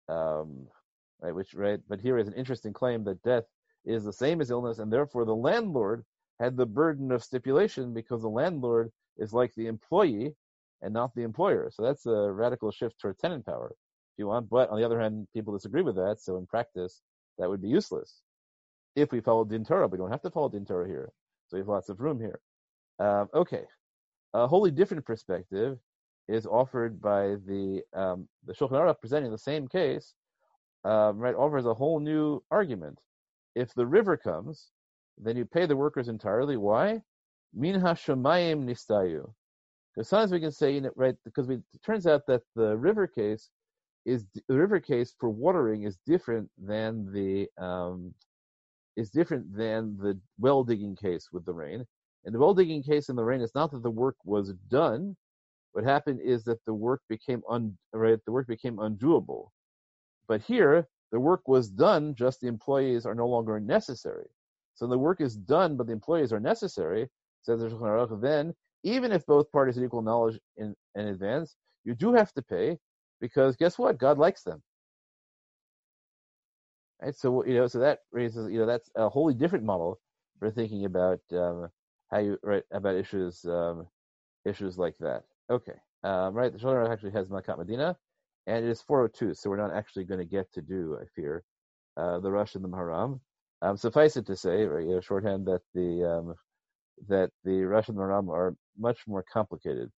um, right? Which right, but here is an interesting claim that death is the same as illness, and therefore the landlord had the burden of stipulation because the landlord is like the employee and not the employer. So that's a radical shift toward tenant power, if you want. But on the other hand, people disagree with that. So in practice, that would be useless. If we follow Din Torah, we don't have to follow Din Torah here. So we have lots of room here. Um, okay. A wholly different perspective is offered by the um, the Shulchan Aruch presenting the same case, um, right? Offers a whole new argument. If the river comes, then you pay the workers entirely. Why? Min hashamayim nistayu. Because sometimes we can say, you know, right? Because it turns out that the river case is the river case for watering is different than the um, is different than the well digging case with the rain. In the well digging case in the rain, it's not that the work was done. What happened is that the work became un right. The work became undoable. But here, the work was done. Just the employees are no longer necessary. So the work is done, but the employees are necessary. Says the Shulchan Aruch. Then, even if both parties have equal knowledge in, in advance, you do have to pay because guess what? God likes them. Right? So you know, so that raises you know that's a wholly different model for thinking about um, how you about issues um, issues like that. Okay, um, right. The Shulchan Aruch actually has Makat Medina, and it is 402, so we're not actually going to get to do, I fear, uh, the Rosh and the Maharam. Um, suffice it to say, right, you know, shorthand that the um, that the Rosh and the Maharam are much more complicated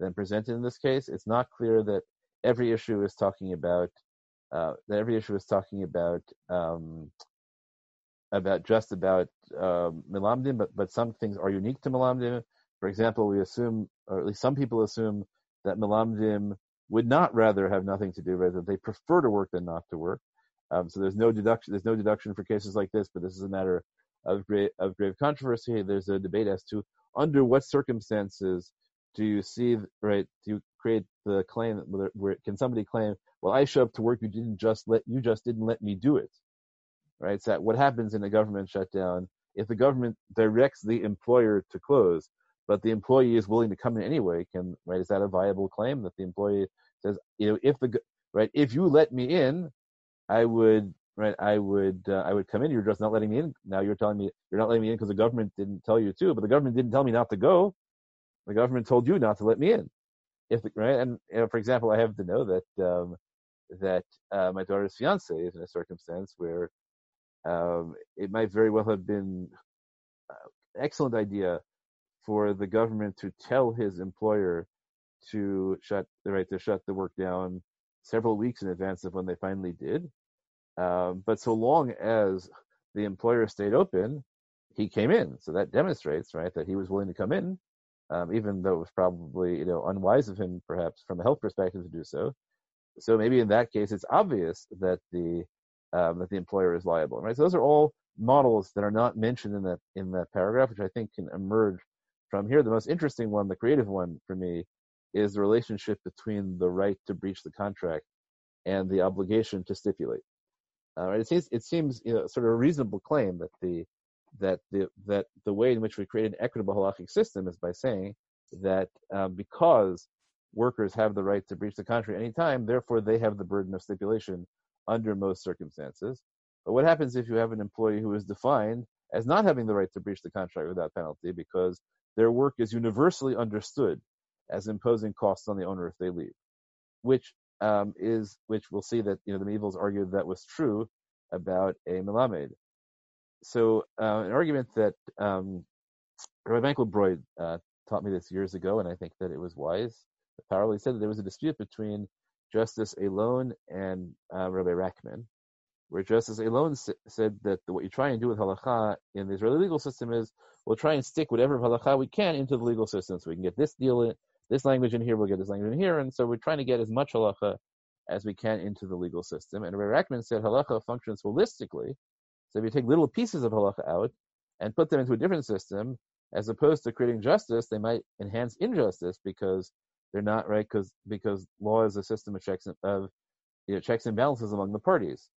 than presented in this case. It's not clear that every issue is talking about uh, that every issue is talking about um, about just about um, milamdim, but but some things are unique to milamdim. For example, we assume, or at least some people assume, that milamdim would not rather have nothing to do with it. They prefer to work than not to work. Um, so there's no deduction. There's no deduction for cases like this, but this is a matter of grave, of grave controversy. There's a debate as to under what circumstances do you see right? Do you create the claim where, where can somebody claim, well, I show up to work, you didn't just let you just didn't let me do it, right? So what happens in a government shutdown if the government directs the employer to close, but the employee is willing to come in anyway? Can right? Is that a viable claim that the employee says, you know, if the right if you let me in, I would right I would uh, I would come in. You're just not letting me in. Now you're telling me you're not letting me in because the government didn't tell you to, but the government didn't tell me not to go. The government told you not to let me in. If right, and you know, for example, I have to know that um, that uh, my daughter's fiance is in a circumstance where um, it might very well have been an uh, excellent idea for the government to tell his employer to shut the right to shut the work down several weeks in advance of when they finally did. Um, but so long as the employer stayed open, he came in. So that demonstrates, right, that he was willing to come in um, even though it was probably you know unwise of him perhaps from a health perspective to do so. So maybe in that case, it's obvious that the um, that the employer is liable, right? So those are all models that are not mentioned in that in that paragraph, which I think can emerge from here. The most interesting one, the creative one for me, is the relationship between the right to breach the contract and the obligation to stipulate. Uh? It seems it seems you know, sort of a reasonable claim that the that the that the way in which we create an equitable halachic system is by saying that um, because workers have the right to breach the contract anytime, therefore they have the burden of stipulation under most circumstances. But what happens if you have an employee who is defined as not having the right to breach the contract without penalty because their work is universally understood as imposing costs on the owner if they leave, which um, is which we'll see that you know the medievals argued that was true about a melamed so uh, an argument that um, Rabbi Michael Broyde uh, taught me this years ago, and I think that it was wise. Apparently, said that there was a dispute between Justice Elon and uh, Rabbi Rachman, where Justice Elon s- said that what you try and do with halacha in the Israeli legal system is we'll try and stick whatever halacha we can into the legal system, so we can get this deal in, this language in here, we'll get this language in here, and so we're trying to get as much halacha as we can into the legal system. And Rabbi Rachman said halacha functions holistically, so if you take little pieces of halacha out and put them into a different system, as opposed to creating justice, they might enhance injustice because they're not right because because law is a system of checks and, of you know, checks and balances among the parties.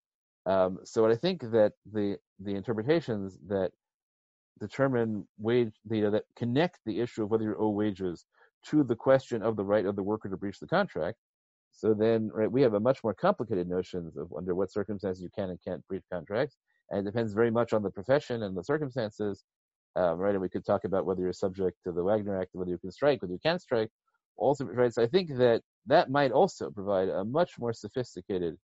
Um, so I think that the the interpretations that determine wage know, that connect the issue of whether you owe wages to the question of the right of the worker to breach the contract So then, right, we have a much more complicated notions of under what circumstances you can and can't breach contracts, and it depends very much on the profession and the circumstances, um, right? And we could talk about whether you're subject to the Wagner Act, whether you can strike, whether you can't strike, also, right? So I think that that might also provide a much more sophisticated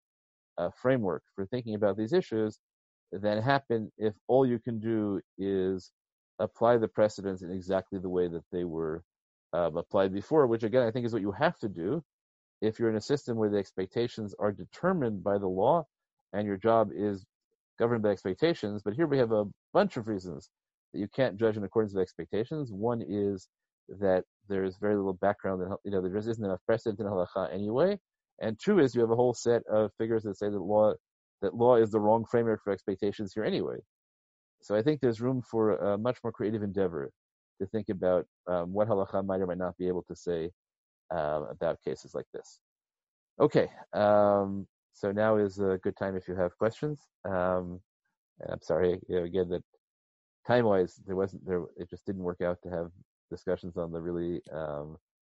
uh, framework for thinking about these issues than happen if all you can do is apply the precedents in exactly the way that they were um, applied before, which again I think is what you have to do if you're in a system where the expectations are determined by the law and your job is governed by expectations. But here we have a bunch of reasons that you can't judge in accordance with expectations. One is that there is very little background, and you know there just isn't enough precedent in halacha anyway. And two is you have a whole set of figures that say that law that law is the wrong framework for expectations here anyway. So I think there's room for a much more creative endeavor to think about um, what halacha might or might not be able to say uh, about cases like this. Okay, um, so now is a good time if you have questions. Um, I'm sorry you know, again that time-wise there wasn't there. It just didn't work out to have discussions on the really um,